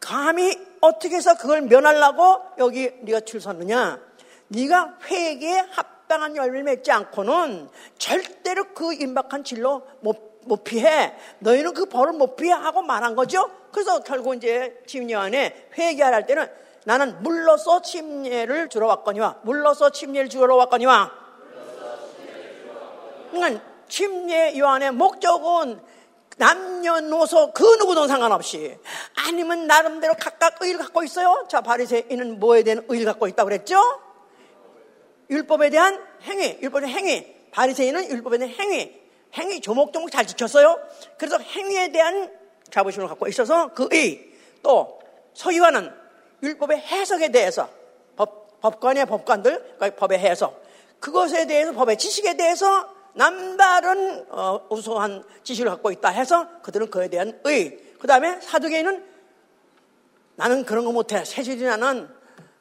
감히 어떻게 해서 그걸 면하려고 여기 네가 줄 섰느냐? 네가 회개에 합 당한 열매를 맺지 않고는 절대로 그 임박한 진로 못 못 피해. 너희는 그 벌을 못 피해 하고 말한 거죠. 그래서 결국 이제 침례 안에 회개할 때는 나는 물로써 침례를 주러 왔거니와 물로써 침례를 주러 왔거니와 그러니까 침례 요한의 목적은 남녀노소 그 누구든 상관없이 아니면 나름대로 각각 의를 갖고 있어요. 자 바리새인은 뭐에 대한 의를 갖고 있다고 그랬죠? 율법에 대한 행위, 율법의 행위. 바리새인은 율법에 대한 행위. 행위 조목조목 잘 지켰어요. 그래서 행위에 대한 자부심을 갖고 있어서 그 의. 또 서기관은 율법의 해석에 대해서 법, 법관의 법관들, 그러니까 법의 해석. 그것에 대해서 법의 지식에 대해서 남다른 어, 우수한 지식을 갖고 있다 해서 그들은 그에 대한 의. 그 다음에 사두개인은 나는 그런 거 못해. 세질이 나는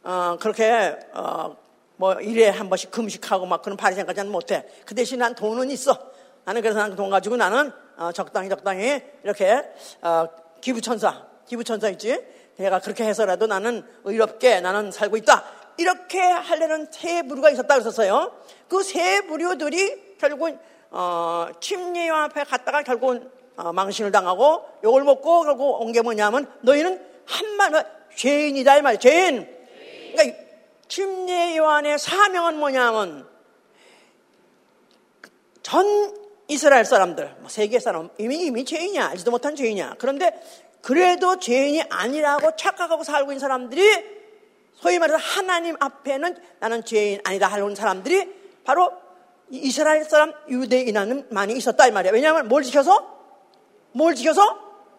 어, 그렇게 어, 뭐 일에 한 번씩 금식하고 막 그런 바리새까지는 못해. 그 대신 난 돈은 있어. 나는 그래서 난 돈 가지고 나는 어, 적당히 적당히 이렇게 어, 기부천사, 기부천사 있지? 내가 그렇게 해서라도 나는 의롭게 나는 살고 있다. 이렇게 하려는 세 부류가 있었다 그랬었어요. 그 세 부류들이 결국 어, 침례와 앞에 갔다가 결국은 어, 망신을 당하고 욕을 먹고 결국 온 게 뭐냐면 너희는 한마디 죄인이다 이 말이야. 죄인. 그러니까 침례 요한의 사명은 뭐냐면 전 이스라엘 사람들, 뭐 세계 사람 이미 이미 죄인이야 알지도 못한 죄인이야. 그런데 그래도 죄인이 아니라고 착각하고 살고 있는 사람들이 소위 말해서 하나님 앞에는 나는 죄인 아니다 하는 사람들이 바로 이스라엘 사람 유대인은 많이 있었다 이 말이야. 왜냐하면 뭘 지켜서? 뭘 지켜서?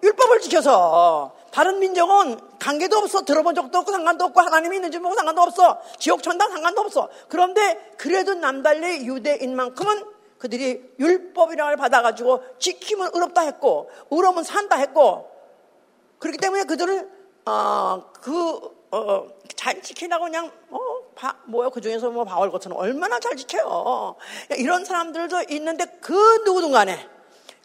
율법을 지켜서. 다른 민족은 관계도 없어. 들어본 적도 없고 상관도 없고 하나님이 있는지 모르고 상관도 없어. 지옥 천당 상관도 없어. 그런데 그래도 남달리 유대인만큼은 그들이 율법이라는 걸 받아가지고 지키면 의롭다 했고 의로우면 산다 했고 그렇기 때문에 그들은 어, 그 어, 잘 지키라고 그냥 어, 바, 뭐야 그 중에서 뭐 바울 같은 얼마나 잘 지켜요. 이런 사람들도 있는데 그 누구든 간에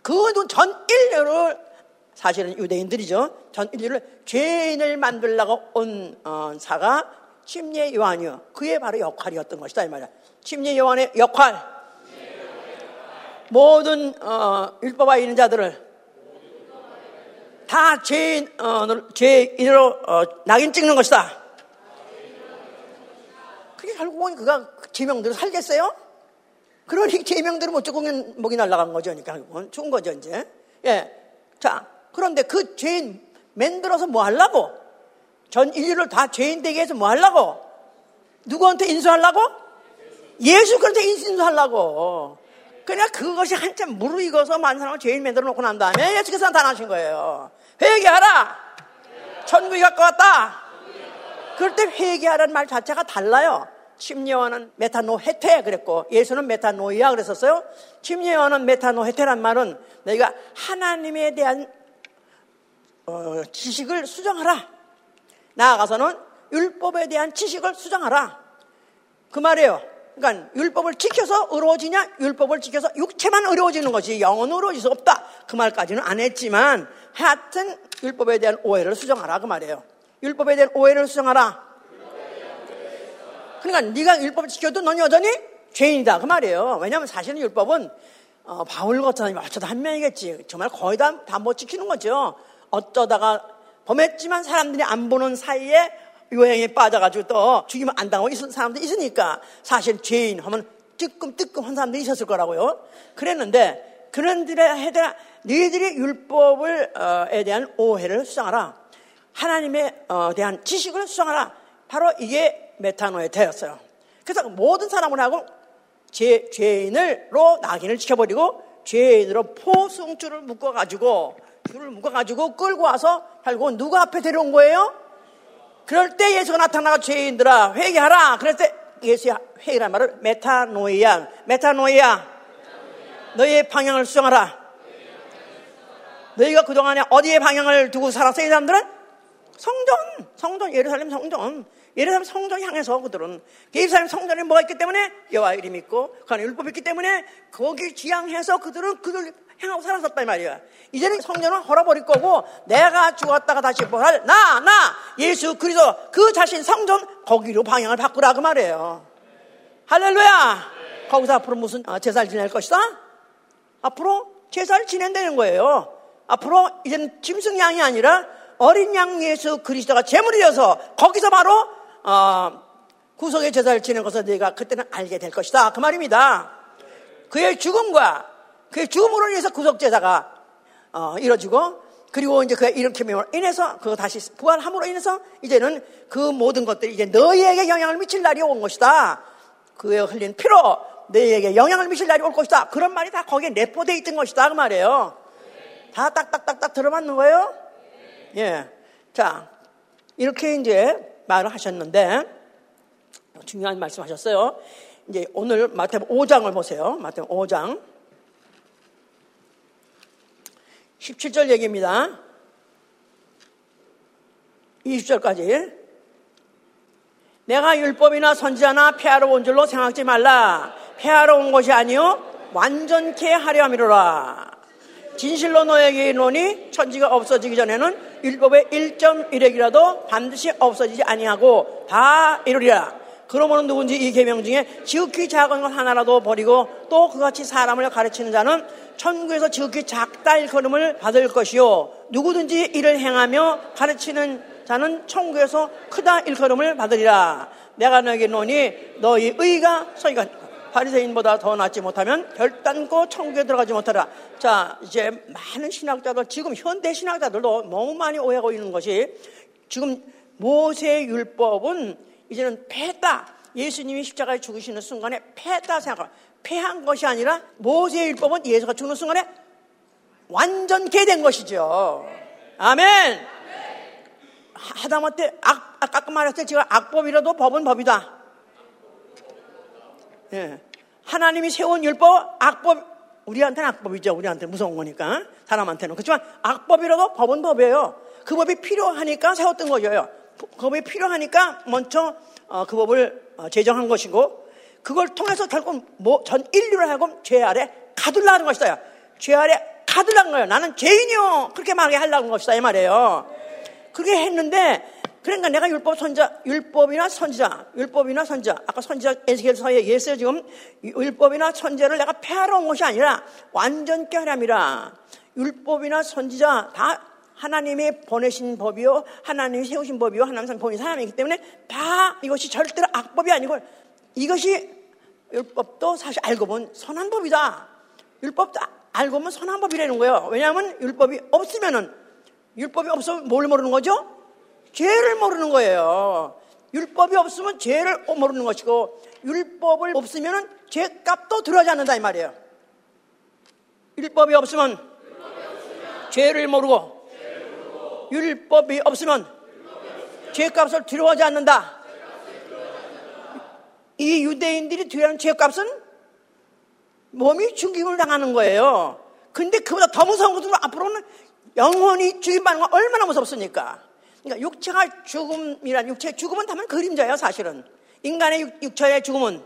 그 전 인류를 사실은 유대인들이죠. 전 인류를 죄인을 만들라고 온 어, 사가 침례 요한이요. 그의 바로 역할이었던 것이다 이 말이야. 침례 요한의 역할. 모든 어, 율법에 있는 자들을 다 죄인, 어, 죄인으로 어, 낙인 찍는 것이다. 그게 결국은 그가 제명대로 살겠어요? 그러니 제명대로 못 죽고 목이 날아간 거죠. 그러니까 결국은 죽은 거죠, 이제. 예. 자, 그런데 그 죄인 만들어서 뭐 하려고? 전 인류를 다 죄인 되게 해서 뭐 하려고? 누구한테 인수하려고? 예수 그한테 인수하려고. 그냥 그것이 한참 무르익어서 많은 사람을 죄인 만들어 놓고 난 다음에 예수께서 나타나신 거예요. 회개하라! 천국이 가까웠다! 그럴 때 회개하라는 말 자체가 달라요. 침례 요한은 μετανοεῖτε 그랬고 예수는 μετάνοια 그랬었어요. 침례 요한은 μετανοεῖτε란 말은 너희가 하나님에 대한 어, 지식을 수정하라. 나아가서는 율법에 대한 지식을 수정하라. 그 말이에요. 그러니까 율법을 지켜서 의로워지냐? 율법을 지켜서 육체만 의로워지는 것이 영은 의로워질 수 없다. 그 말까지는 안 했지만 하여튼 율법에 대한 오해를 수정하라 그 말이에요. 율법에 대한 오해를 수정하라. 그러니까 네가 율법을 지켜도 넌 여전히 죄인이다 그 말이에요. 왜냐하면 사실은 율법은 어, 바울 같은 사람이 어쩌다 한 명이겠지. 정말 거의 다 다 못 지키는 거죠. 어쩌다가 범했지만 사람들이 안 보는 사이에 요행에 빠져가지고 또 죽이면 안 당하고 있는 사람도 있으니까 사실 죄인 하면 뜨끔뜨끔한 사람들이 있었을 거라고요. 그랬는데 그런들에 해대라 너희들이 율법을에 어, 대한 오해를 수정하라. 하나님에 어, 대한 지식을 수정하라. 바로 이게 메타노에 되었어요. 그래서 모든 사람을 하고 죄, 죄인을로 낙인을 지켜버리고 죄인으로 포승줄을 묶어가지고 줄을 묶어가지고 끌고 와서 결국은 누구 앞에 데려온 거예요? 그럴 때 예수가 나타나가 죄인들아 회개하라. 그럴 때 예수의 회개란 말을 메타노이야. 메타노이야. 너희의 방향을 수정하라. 너희가 그동안에 어디에 방향을 두고 살았어? 이 사람들은? 성전. 성전. 예루살렘 성전. 예루살렘 성전 향해서 그들은 예루살렘 성전에 뭐가 있기 때문에 여호와 이름이 있고 그 안에 율법이 있기 때문에 거기 지향해서 그들은 그들 향하고 살았었단 말이야. 이제는 성전은 헐어버릴 거고 내가 죽었다가 다시 부활 나, 나 예수 그리스도 그 자신 성전 거기로 방향을 바꾸라 그 말이에요. 할렐루야. 거기서 앞으로 무슨 어, 제사를 지낼 것이다? 앞으로 제사를 지낸다는 거예요. 앞으로 이제는 짐승 양이 아니라 어린 양 예수 그리스도가 제물이 되어서 거기서 바로 어, 구속의 제사를 지낸 것을 네가 그때는 알게 될 것이다. 그 말입니다. 그의 죽음과 그의 죽음으로 인해서 구속 제사가 어, 이루어지고 그리고 이제 그의 일으킴으로 인해서 그 다시 부활함으로 인해서 이제는 그 모든 것들이 이제 너희에게 영향을 미칠 날이 온 것이다. 그의 흘린 피로 너희에게 영향을 미칠 날이 올 것이다. 그런 말이 다 거기에 내포되어 있던 것이다. 그 말이에요. 다 딱딱딱딱 들어맞는 거예요? 예. 자, 이렇게 이제 말을 하셨는데, 중요한 말씀 하셨어요. 이제 오늘 마태복음 5장을 보세요. 마태복음 5장. 17절 얘기입니다. 20절까지. 내가 율법이나 선지자나 폐하러 온 줄로 생각지 말라. 폐하러 온 것이 아니요 완전케 하려 함이로라. 진실로 너에게 이르노니 천지가 없어지기 전에는 율법의 1.1핵이라도 반드시 없어지지 아니하고 다 이루리라. 그러므로 누군지 이 계명 중에 지극히 작은 것 하나라도 버리고 또 그같이 사람을 가르치는 자는 천국에서 지극히 작다 일컬음을 받을 것이요 누구든지 이를 행하며 가르치는 자는 천국에서 크다 일컬음을 받으리라. 내가 너에게 노니 너희 의가 서기가 바리새인보다 더 낫지 못하면 결단코 천국에 들어가지 못하라. 자, 이제 많은 신학자들 지금 현대 신학자들도 너무 많이 오해하고 있는 것이 지금 모세 율법은 이제는 패다. 예수님이 십자가에 죽으시는 순간에 패다 생각. 패한 것이 아니라 모세 율법은 예수가 죽는 순간에 완전케 된 것이죠. 아멘. 하다못해 악, 아까 말했을 때 제가 악법이라도 법은 법이다. 예. 하나님이 세운 율법, 악법, 우리한테는 악법이죠. 우리한테는 무서운 거니까. 사람한테는. 그렇지만 악법이라도 법은 법이에요. 그 법이 필요하니까 세웠던 거예요. 그 법이 필요하니까 먼저 어, 그 법을 어, 제정한 것이고 그걸 통해서 결국 뭐, 전 인류를 하여금 죄 아래 가둘라는 것이다. 죄 아래 가둘라는 거예요. 나는 죄인이요. 그렇게 말하게 하려는 것이다. 이 말이에요. 그렇게 했는데 그러니까 내가 율법 선자, 율법이나 선지자, 율법이나 선지자, 아까 선지자 에스겔서에 얘기했어요. 지금 율법이나 선지자를 내가 폐하러 온 것이 아니라 완전케 하람이라. 율법이나 선지자 다 하나님이 보내신 법이요, 하나님이 세우신 법이요, 하나님 보낸 사람이기 때문에 다 이것이 절대로 악법이 아니고 이것이 율법도 사실 알고 보면 선한 법이다. 율법도 알고 보면 선한 법이라는 거예요. 왜냐하면 율법이 없으면은 율법이 없으면 뭘 모르는 거죠? 죄를 모르는 거예요. 율법이 없으면 죄를 모르는 것이고 율법을 없으면 죄값도 들어가지 않는다 이 말이에요. 율법이 없으면, 죄를 모르고, 율법이 없으면 죄값을 들어가지 않는다. 이 유대인들이 들여는 죄값은 몸이 죽임을 당하는 거예요. 근데 그보다 더 무서운 것은 앞으로는 영혼이 죽임받는 건 얼마나 무섭습니까? 그러니까 육체가 죽음이란 육체의 죽음은 다만 그림자예요, 사실은. 인간의 육, 육체의 죽음은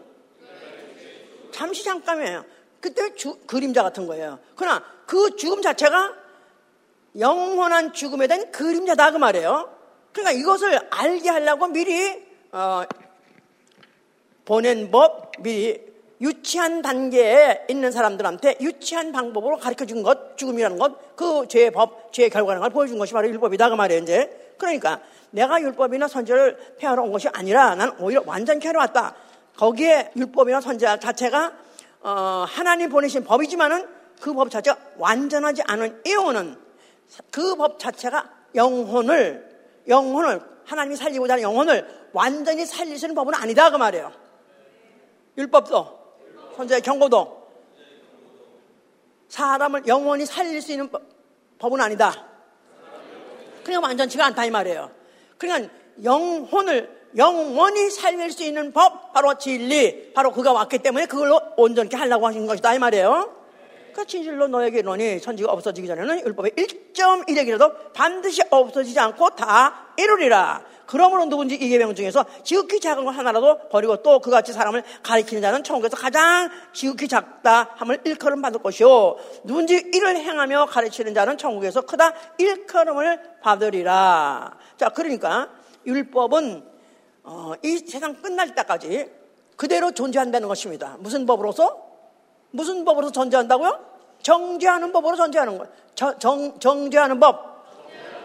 잠시 잠깐이에요. 그때 주, 그림자 같은 거예요. 그러나 그 죽음 자체가 영원한 죽음에 대한 그림자다 그 말이에요. 그러니까 이것을 알게 하려고 미리 어, 보낸 법, 미리 유치한 단계에 있는 사람들한테 유치한 방법으로 가르쳐 준 것, 죽음이라는 것, 그 죄의 법, 죄의 결과라는 걸 보여준 것이 바로 율법이다 그 말이에요, 이제. 그러니까 내가 율법이나 선제를 폐하러 온 것이 아니라 난 오히려 완전히 하러 왔다. 거기에 율법이나 선제 자체가 어, 하나님 보내신 법이지만은 그 법 자체가 완전하지 않은 이유는 그 법 자체가 영혼을 영혼을 하나님이 살리고자 하는 영혼을 완전히 살리시는 법은 아니다 그 말이에요. 율법도 선제 경고도 사람을 영원히 살릴 수 있는 법은 아니다. 그냥 완전치가 않다 이 말이에요. 그러니까 영혼을 영원히 살릴 수 있는 법, 바로 진리, 바로 그가 왔기 때문에 그걸로 온전케 하려고 하신 것이다 이 말이에요. 그 진실로 너에게 이르니 천지가 없어지기 전에는 율법의 1.1액이라도 반드시 없어지지 않고 다 이루리라. 그러므로 누군지 이 계명 중에서 지극히 작은 것 하나라도 버리고 또 그같이 사람을 가리키는 자는 천국에서 가장 지극히 작다 함을 일컬음 받을 것이요 누군지 이를 행하며 가르치는 자는 천국에서 크다 일컬음을 받으리라. 자, 그러니까 율법은 어, 이 세상 끝날 때까지 그대로 존재한다는 것입니다. 무슨 법으로서? 무슨 법으로 존재한다고요? 정죄하는 법으로 존재하는 거예요. 정, 정, 정죄하는 법.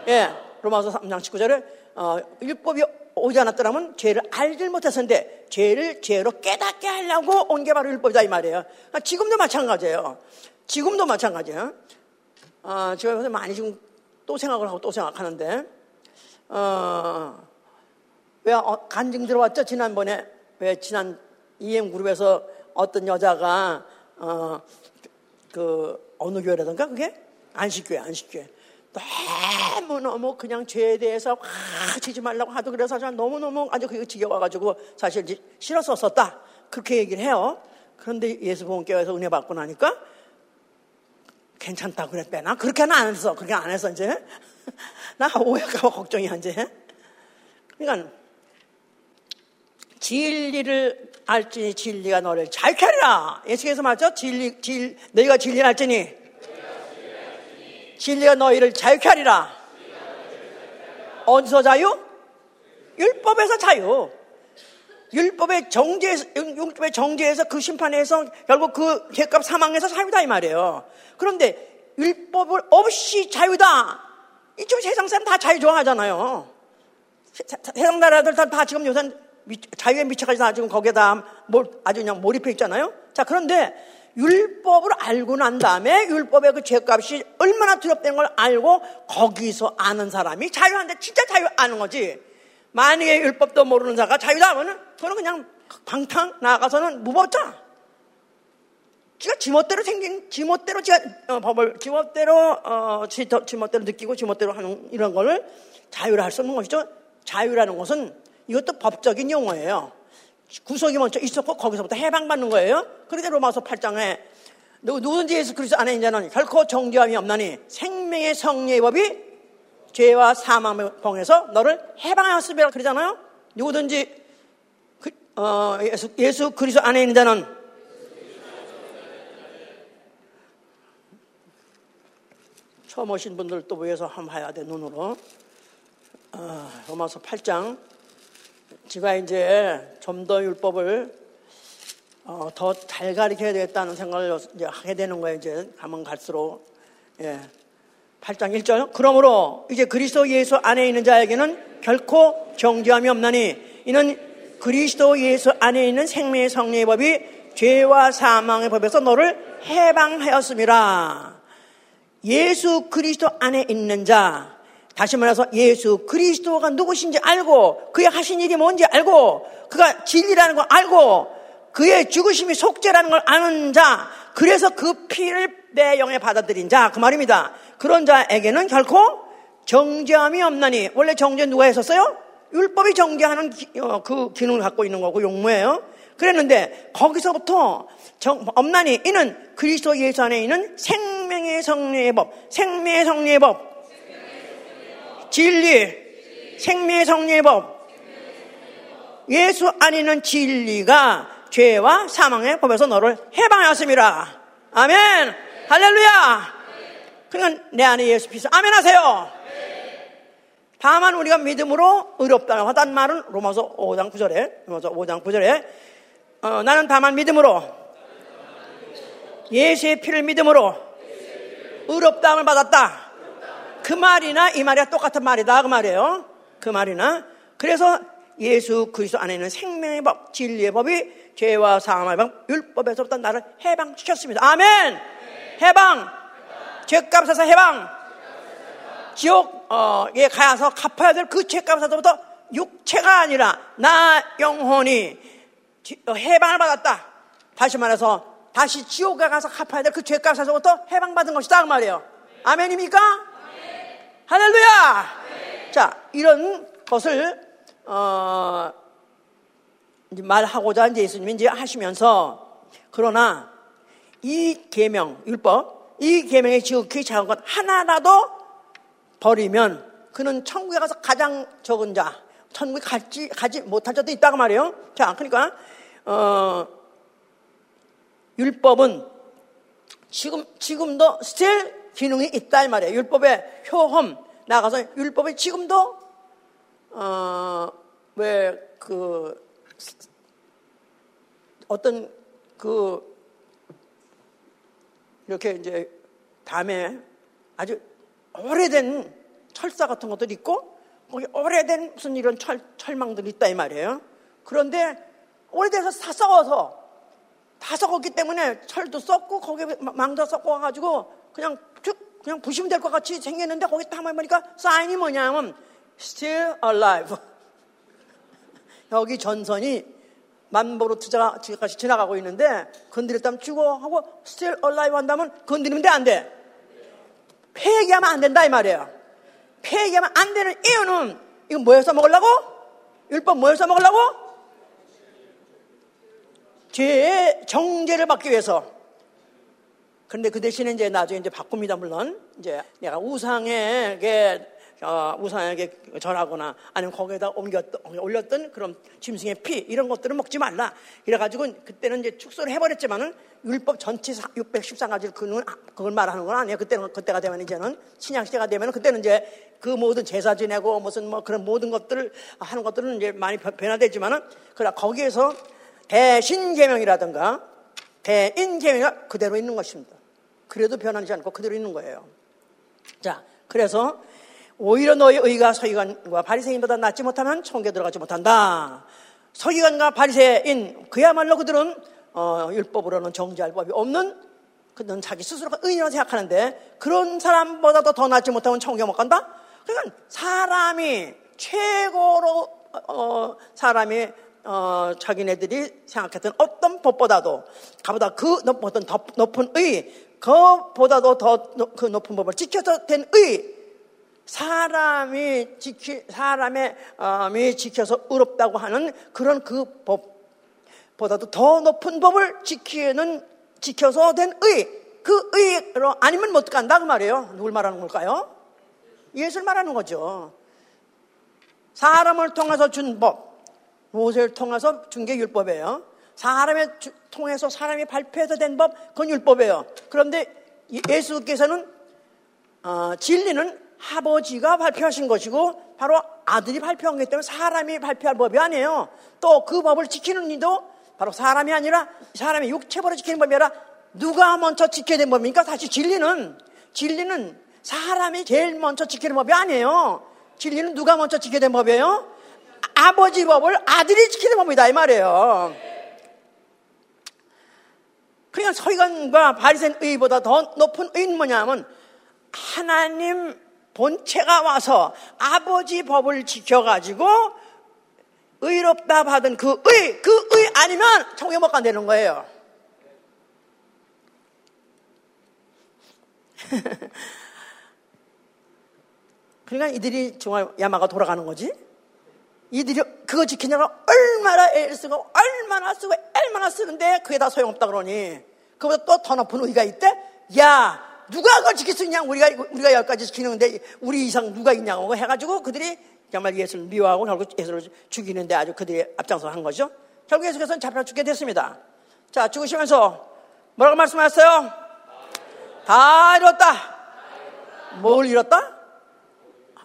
예. 로마서 3장 19절에 어, 율법이 오지 않았더라면 죄를 알질 못했었는데 죄를 죄로 깨닫게 하려고 온 게 바로 율법이다 이 말이에요. 그러니까 지금도 마찬가지예요. 지금도 마찬가지예요. 어, 제가 요새 많이 지금 또 생각을 하고 또 생각하는데 어, 왜 어, 간증 들어왔죠? 지난번에 왜 지난 EM 그룹에서 어떤 여자가 어, 그 어느 교회라던가 그게 안식교회 안식교회 너무너무 그냥 죄에 대해서 화 치지 말라고 하도 그래서 너무너무 아주 그게 지겨워가지고 사실 싫었었다. 그렇게 얘기를 해요. 그런데 예수 보험교회에서 은혜 받고 나니까 괜찮다고 그랬대. 나 그렇게는 안 했어. 그렇게 안 했어, 이제. 나 오해할까봐 걱정이야, 이제. 그러니까, 진리를 알지니 진리가 너를 자유케 하리라. 예수께서 말죠? 진리, 진, 너희가 진리를 알지니 진리가 너희를 자유케 하리라. 어디서 자유? 율법에서 자유. 율법의 정죄에서, 율법의 정죄에서 그 심판에서 결국 그 죄값 사망에서 자유다 이 말이에요. 그런데 율법을 없이 자유다. 이쪽 세상 사람 다 자유 좋아하잖아요. 세상 나라들 다, 다 지금 요새 자유에 미쳐가지고 다 지금 거기에다 아주 그냥 몰입해 있잖아요. 자, 그런데 율법을 알고 난 다음에 율법의 그 죄값이 얼마나 두렵다는 걸 알고 거기서 아는 사람이 자유한데 진짜 자유 아는 거지. 만약에 율법도 모르는 자가 자유다 하면은 그는 그냥 방탕 나가서는 무법자. 지가 지멋대로 생긴 지멋대로 지가 어, 법을 지멋대로 어, 지, 지멋대로 느끼고 지멋대로 하는 이런 거를 자유라 할 수 없는 것이죠. 자유라는 것은 이것도 법적인 용어예요. 구속이 먼저 있었고 거기서부터 해방받는 거예요. 그러니까 로마서 8장에 누구든지 예수 그리스도 안에 있는 결코 정죄함이 없나니 생명의 성례의 법이 죄와 사망의 봉에서 너를 해방하였으리라 그러잖아요. 누구든지 그, 어, 예수, 예수 그리스도 안에 있는 자는 처음 오신 분들 또 위해서 한번 봐야 돼 눈으로 어, 로마서 8장 제가 이제 좀 더 율법을 어, 더 잘 가르쳐야 되겠다는 생각을 이제 하게 되는 거예요. 이제 가면 갈수록 예. 8장 1절 그러므로 이제 그리스도 예수 안에 있는 자에게는 결코 정죄함이 없나니 이는 그리스도 예수 안에 있는 생명의 성례의 법이 죄와 사망의 법에서 너를 해방하였습니다. 예수 그리스도 안에 있는 자 다시 말해서 예수 그리스도가 누구신지 알고 그의 하신 일이 뭔지 알고 그가 진리라는 걸 알고 그의 죽으심이 속죄라는 걸 아는 자 그래서 그 피를 내 영에 받아들인 자 그 말입니다. 그런 자에게는 결코 정죄함이 없나니 원래 정죄 누가 했었어요? 율법이 정죄하는 기, 어, 그 기능을 갖고 있는 거고 용무예요. 그랬는데 거기서부터 정, 없나니 이는 그리스도 예수 안에 있는 생명의 성례의 법, 생명의 성례의 법, 진리, 생명의 성례의 법, 예수 안에 있는 진리가 죄와 사망의 법에서 너를 해방하였습니다. 아멘. 할렐루야. 그러니까 내 안에 예수 피서 아멘 하세요. 다만 우리가 믿음으로 의롭다고 하단 말은 로마서 5장 9절에 로마서 5장 9절에 어, 나는 다만 믿음으로 예수의 피를 믿음으로 의롭다함을 받았다. 그 말이나 이 말이야 똑같은 말이다 그 말이에요. 그 말이나 그래서 예수 그리스도 안에 있는 생명의 법, 진리의 법이 죄와 사함의 법, 율법에서부터 나를 해방시켰습니다. 아멘. 해방. 죄값에서 해방. 지옥에 가서 갚아야 될 그 죄값에서부터 육체가 아니라 나 영혼이 어, 해방을 받았다. 다시 말해서 다시 지옥에 가서 갚아야 될 그 죄값에서부터 해방받은 것이다. 그 말이에요. 아멘입니까? 할렐루야! 자, 이런 것을, 어, 말하고자 이제 예수님이 이제 하시면서 그러나 이 계명, 율법, 이 계명에 지극히 작은 것 하나라도 버리면 그는 천국에 가서 가장 적은 자, 천국에 가지, 가지 못할 자도 있다고 말이에요. 자, 그러니까, 어, 율법은 지금, 지금도 still 기능이 있다, 이 말이에요. 율법의 효험, 나가서 율법이 지금도, 어, 왜, 그, 어떤 그 이렇게 이제 밤에 아주 오래된 철사 같은 것들이 있고 거기 오래된 무슨 이런 철, 철망들이 있다 이 말이에요. 그런데 오래돼서 다 썩어서 다 썩었기 때문에 철도 썩고 거기 망도 썩고 가지고 그냥 쭉 그냥 부시면 될 것 같이 생겼는데 거기 딱 한번 보니까 사인이 뭐냐면 still alive. 여기 전선이 만보로 투자가 지금까지 지나가고 있는데 건드렸다면 죽어 하고 still alive 한다면 건드리면 돼 안 돼? 폐기하면 안 된다 이 말이에요. 폐기하면 안 되는 이유는 이거 뭐에서 먹으려고? 율법 뭐에서 먹으려고? 죄의 정죄를 받기 위해서. 그런데 그 대신에 이제 나중에 이제 바꿉니다, 물론. 이제 내가 우상에게, 어, 우상에게 절하거나 아니면 거기에다 옮겼던, 올렸던 그런 짐승의 피, 이런 것들을 먹지 말라. 이래가지고 그때는 이제 축소를 해버렸지만은 율법 전체 613가지를 그는, 그걸 말하는 건 아니에요. 그때는, 그때가 되면 이제는 신약 시대가 되면 그때는 이제 그 모든 제사 지내고 무슨 뭐 그런 모든 것들을 하는 것들은 이제 많이 변화되지만은 그러나 거기에서 대신 계명이라든가 대인 계명이 그대로 있는 것입니다. 그래도 변하지 않고 그대로 있는 거예요. 자, 그래서 오히려 너희 의가 서기관과 바리새인보다 낫지 못하면 천국에 들어가지 못한다. 서기관과 바리새인 그야말로 그들은 어, 율법으로는 정지할 법이 없는 그들은 자기 스스로가 의인이라고 생각하는데 그런 사람보다도 더 낫지 못하면 천국에 못 간다? 그러니까 사람이 최고로 어, 사람이 어, 자기네들이 생각했던 어떤 법보다도 가보다 그 어떤 더 높은 의, 그보다도 더 그 높은 법을 지켜서 된 의, 사람이 지키 사람의 이 지켜서 의롭다고 하는 그런 그 법보다도 더 높은 법을 지키는 지켜서 된 의, 그 의로 아니면 못 간다 그 말이에요. 누굴 말하는 걸까요? 예수를 말하는 거죠. 사람을 통해서 준 법, 모세를 통해서 준 게 율법이에요. 사람을 통해서 사람이 발표해서 된 법, 그건 율법이에요. 그런데 예수께서는 어, 진리는 아버지가 발표하신 것이고 바로 아들이 발표한 거기 때문에 사람이 발표할 법이 아니에요. 또 그 법을 지키는 이도 바로 사람이 아니라 사람의 육체벌을 지키는 법이 아니라 누가 먼저 지켜야 되는 법입니까? 사실 진리는 진리는 사람이 제일 먼저 지키는 법이 아니에요. 진리는 누가 먼저 지켜야 되는 법이에요? 아버지 법을 아들이 지키는 법이다 이 말이에요. 그러니까 서기관과 바리새인 의보다 더 높은 의는 뭐냐면 하나님 본체가 와서 아버지 법을 지켜가지고 의롭다 받은 그 의, 그 의 아니면 천국에 못 간다는 거예요. 그러니까 이들이 정말 야마가 돌아가는 거지. 이들이 그거 지키냐고 얼마나 애를 쓰고 얼마나 쓰고 얼마나 쓰는데 그게 다 소용없다 그러니 그보다 또 더 높은 의가 있대? 야 누가 그걸 지킬 수 있냐 우리가 우리가 여기까지 지키는데 우리 이상 누가 있냐고 해가지고 그들이 정말 예수를 미워하고 결국 예수를 죽이는데 아주 그들이 앞장서 한 거죠. 결국 예수께서는 잡혀 죽게 됐습니다. 자 죽으시면서 뭐라고 말씀하셨어요? 다 이뤘다. 뭘 이뤘다?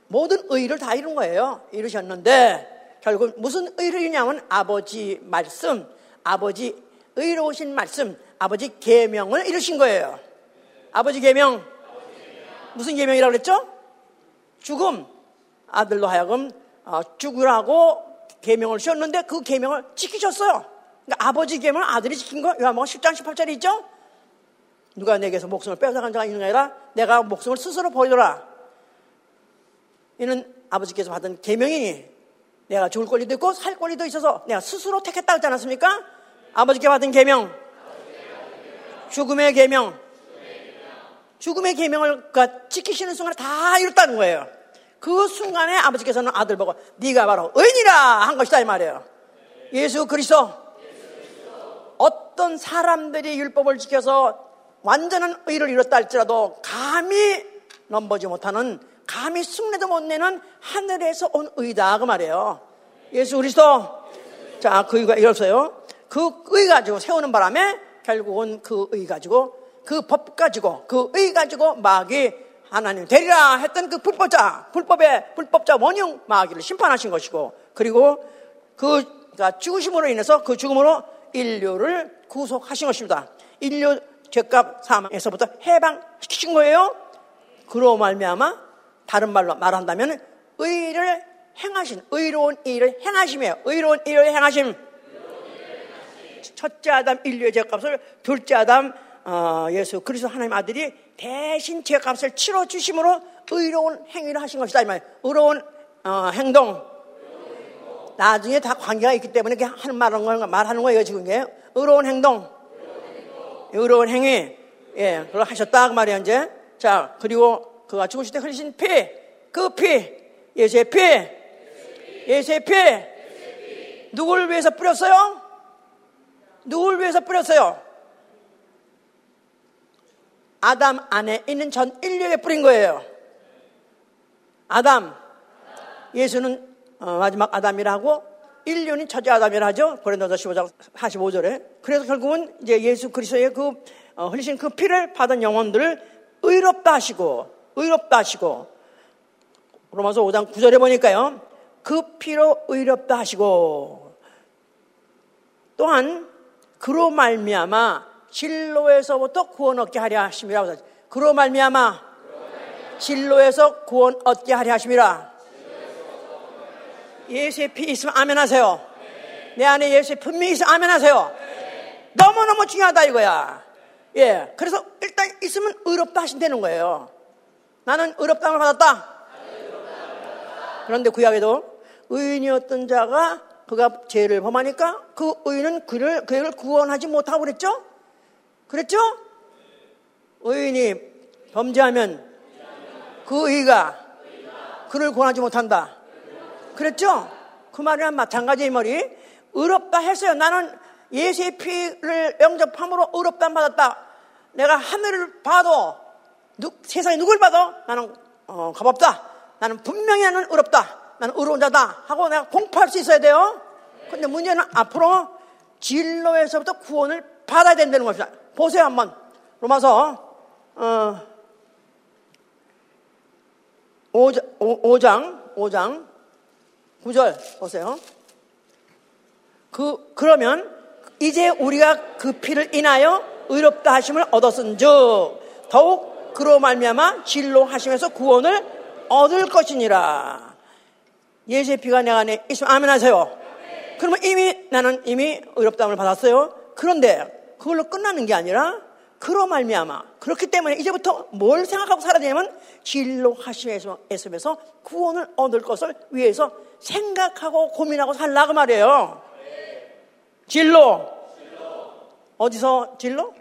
모든 의를 다 이룬 거예요. 이루셨는데 결국 무슨 의를 이루냐면 아버지 말씀, 아버지 의로우신 말씀, 아버지 계명을 이루신 거예요. 아버지 계명 무슨 계명이라고 그랬죠? 죽음 아들로 하여금 어, 죽으라고 계명을 씌웠는데 그 계명을 지키셨어요. 그러니까 아버지 계명을 아들이 지킨 거 요한복음 10장 18절에 있죠? 누가 내게서 목숨을 뺏어간 자가 있는 게 아니라 내가 목숨을 스스로 보이더라. 이는 아버지께서 받은 계명이니 내가 죽을 권리도 있고 살 권리도 있어서 내가 스스로 택했다 그러지 않았습니까? 아버지께 받은 계명, 죽음의 계명, 죽음의 계명을 지키시는 순간에 다 이뤘다는 거예요. 그 순간에 아버지께서는 아들 보고 네가 바로 의인이라 한 것이다 이 말이에요. 예수 그리스도 어떤 사람들이 율법을 지켜서 완전한 의를 이뤘다 할지라도 감히 넘보지 못하는 감히 숭례도 못 내는 하늘에서 온 의다 그 말이에요. 예수 그리스도. 자, 그 의가 이렇어요. 그 의 가지고 세우는 바람에 결국은 그 의 가지고 그 법 가지고 그 의 가지고 마귀 하나님 되리라 했던 그 불법자, 불법의 불법자 원형 마귀를 심판하신 것이고 그리고 그 그러니까 죽으심으로 인해서 그 죽음으로 인류를 구속하신 것입니다. 인류 죄값 사망에서부터 해방시킨 거예요. 그로 말미암아 다른 말로 말한다면 의를 행하신 의로운 일을 행하심이에요. 의로운 일을 행하심. 첫째 아담 인류의 죄값을 둘째 아담 어, 예수 그리스도 하나님 아들이 대신 죄값을 치러 주심으로 의로운 행위를 하신 것이다 이 말. 의로운 어, 행동. 나중에 다 관계가 있기 때문에 하는 말하는 거 말하는 거예요 지금 이게 의로운 행동, 의로운 행위, 예, 그걸 하셨다 그 말이에요 이제. 자 그리고 그가 죽으실 때 흘리신 피, 그 피, 예수의 피, 예수의 피, 누구를 위해서 뿌렸어요? 누굴 위해서 뿌렸어요? 아담 안에 있는 전 인류에 뿌린 거예요. 아담. 예수는 어, 마지막 아담이라고 인류는 첫째 아담이라 하죠. 고린도서 15장 45절에. 그래서 결국은 이제 예수 그리스도의 그 어, 흘리신 그 피를 받은 영혼들을 의롭다 하시고 의롭다 하시고 로마서 5장 9절에 보니까요. 그 피로 의롭다 하시고 또한 그로 말미암아 진로에서부터 구원 얻게 하려 하심이라. 그로 말미암아 진로에서 구원 얻게 하려 하심이라. 예수의 피 있으면 아멘 하세요. 내 안에 예수의 분명히 있으면 아멘 하세요. 너무너무 중요하다 이거야. 예. 그래서 일단 있으면 의롭다 하신다는 거예요. 나는 의롭다을 받았다. 그런데 구약에도 의인이었던 자가 그가 죄를 범하니까 그 의인은 그를, 그를 구원하지 못하고 그랬죠? 그랬죠? 의인이 범죄하면 그 의가 그를 구원하지 못한다. 그랬죠? 그 말이랑 마찬가지의 말이 의롭다 했어요. 나는 예수의 피를 영접함으로 의롭다 받았다. 내가 하늘을 봐도 누, 세상에 누굴 봐도 나는 어, 겁없다. 나는 분명히 나는 의롭다. 나는 의로운 자다. 하고 내가 공포할 수 있어야 돼요. 근데 문제는 앞으로 진로에서부터 구원을 받아야 된다는 것입니다. 보세요 한번 로마서 어, 5장, 5장 5장 9절 보세요. 그 그러면 이제 우리가 그 피를 인하여 의롭다 하심을 얻었은 즉 더욱 그로 말미암아 진로 하심에서 구원을 얻을 것이니라. 예수의 피가 내 안에 있으면 아멘 하세요. 그러면 이미 나는 이미 의롭다함을 받았어요. 그런데 그걸로 끝나는 게 아니라 그로 말미암아 그렇기 때문에 이제부터 뭘 생각하고 살아야 되냐면 진로 하심에서 구원을 얻을 것을 위해서 생각하고 고민하고 살라 그 말이에요. 진로 어디서 진로?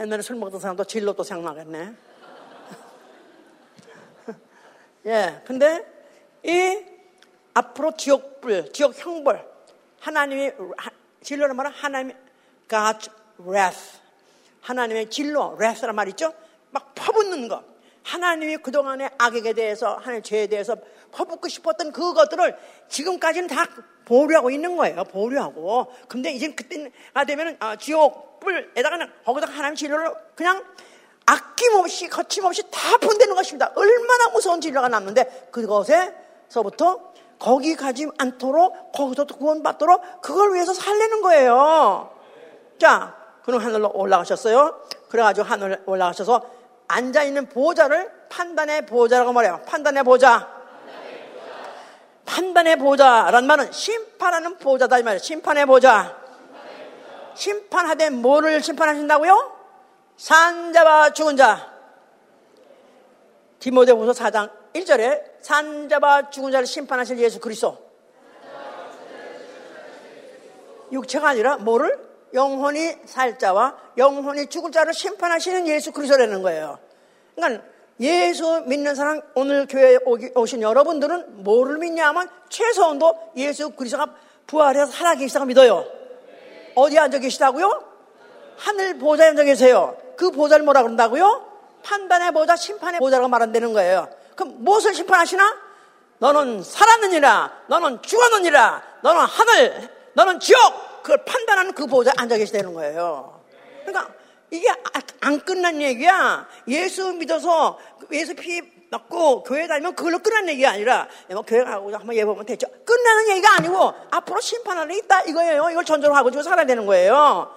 옛날에 술 먹던 사람도 진로 또 생각나겠네. 예, 근데 이 앞으로 지옥불, 지옥 형벌, 하나님이 진로란 말은 하나님 God's wrath, 하나님의 진로, wrath란 말 있죠? 막 퍼붓는 것. 하나님이 그동안의 악에게 대해서, 하나님의 죄에 대해서 퍼붓고 싶었던 그것들을 지금까지는 다 보류하고 있는 거예요. 보류하고. 근데 이제 그때가 되면은 어, 지옥 뿔에다가 거기다 하나님 진로를 그냥 아낌없이 거침없이 다 분대는 것입니다. 얼마나 무서운 진로가 남는데 그것에서부터 거기 가지 않도록 거기서 구원받도록 그걸 위해서 살려는 거예요. 자, 그럼 하늘로 올라가셨어요. 그래가지고 하늘 올라가셔서 앉아 있는 보좌를 판단의 보좌라고 말해요. 판단의 보좌. 판단의 보좌란 말은 심판하는 보좌다 이 말이에요. 심판의 보좌. 심판하되 뭐를 심판하신다고요? 산자와 죽은 자. 디모데후서 4장 1절에 산자와 죽은 자를 심판하실 예수 그리스도. 육체가 아니라 뭐를? 영혼이 살 자와 영혼이 죽을 자를 심판하시는 예수 그리스도라는 거예요. 그러니까 예수 믿는 사람 오늘 교회에 오신 여러분들은 뭐를 믿냐면 최소한도 예수 그리스도가 부활해서 살아계시다고 믿어요. 어디 앉아 계시다고요? 하늘 보좌에 앉아 계세요. 그 보좌를 뭐라 그런다고요? 판단의 보좌, 심판의 보좌라고 말한다는 거예요. 그럼 무엇을 심판하시나? 너는 살았느니라, 너는 죽었느니라, 너는 하늘, 너는 지옥, 그걸 판단하는 그 보좌에 앉아 계시다는 거예요. 그러니까 이게 안 끝난 얘기야. 예수 믿어서 예수 피 맞고 교회 다니면 그걸로 끝난 얘기가 아니라 뭐 교회 가고 한번 예보면 됐죠. 끝나는 얘기가 아니고 앞으로 심판하는 있다 이거예요. 이걸 전제로 하고 지금 살아야 되는 거예요.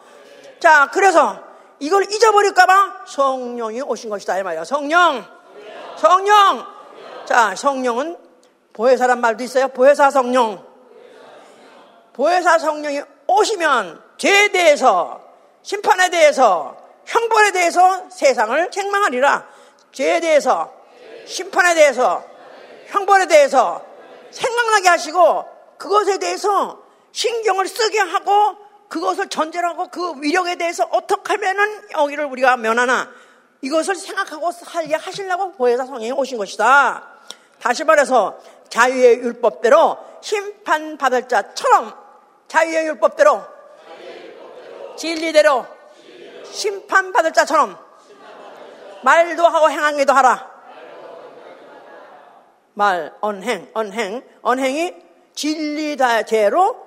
자, 그래서 이걸 잊어버릴까봐 성령이 오신 것이다 이 말이야. 성령, 성령. 자, 성령은 보혜사란 말도 있어요. 보혜사 성령. 보혜사 성령이 오시면 죄에 대해서 심판에 대해서 형벌에 대해서 세상을 책망하리라. 죄에 대해서, 심판에 대해서, 형벌에 대해서 생각나게 하시고 그것에 대해서 신경을 쓰게 하고 그것을 전제하고 그 위력에 대해서 어떻게 하면은 여기를 우리가 면하나 이것을 생각하고 살게 하시려고 보혜사 성령이 오신 것이다. 다시 말해서 자유의 율법대로 심판받을 자처럼 자유의 율법대로 진리대로 심판받을 자처럼 말도 하고 행하기도 하라. 말, 언행, 언행, 언행이 진리대로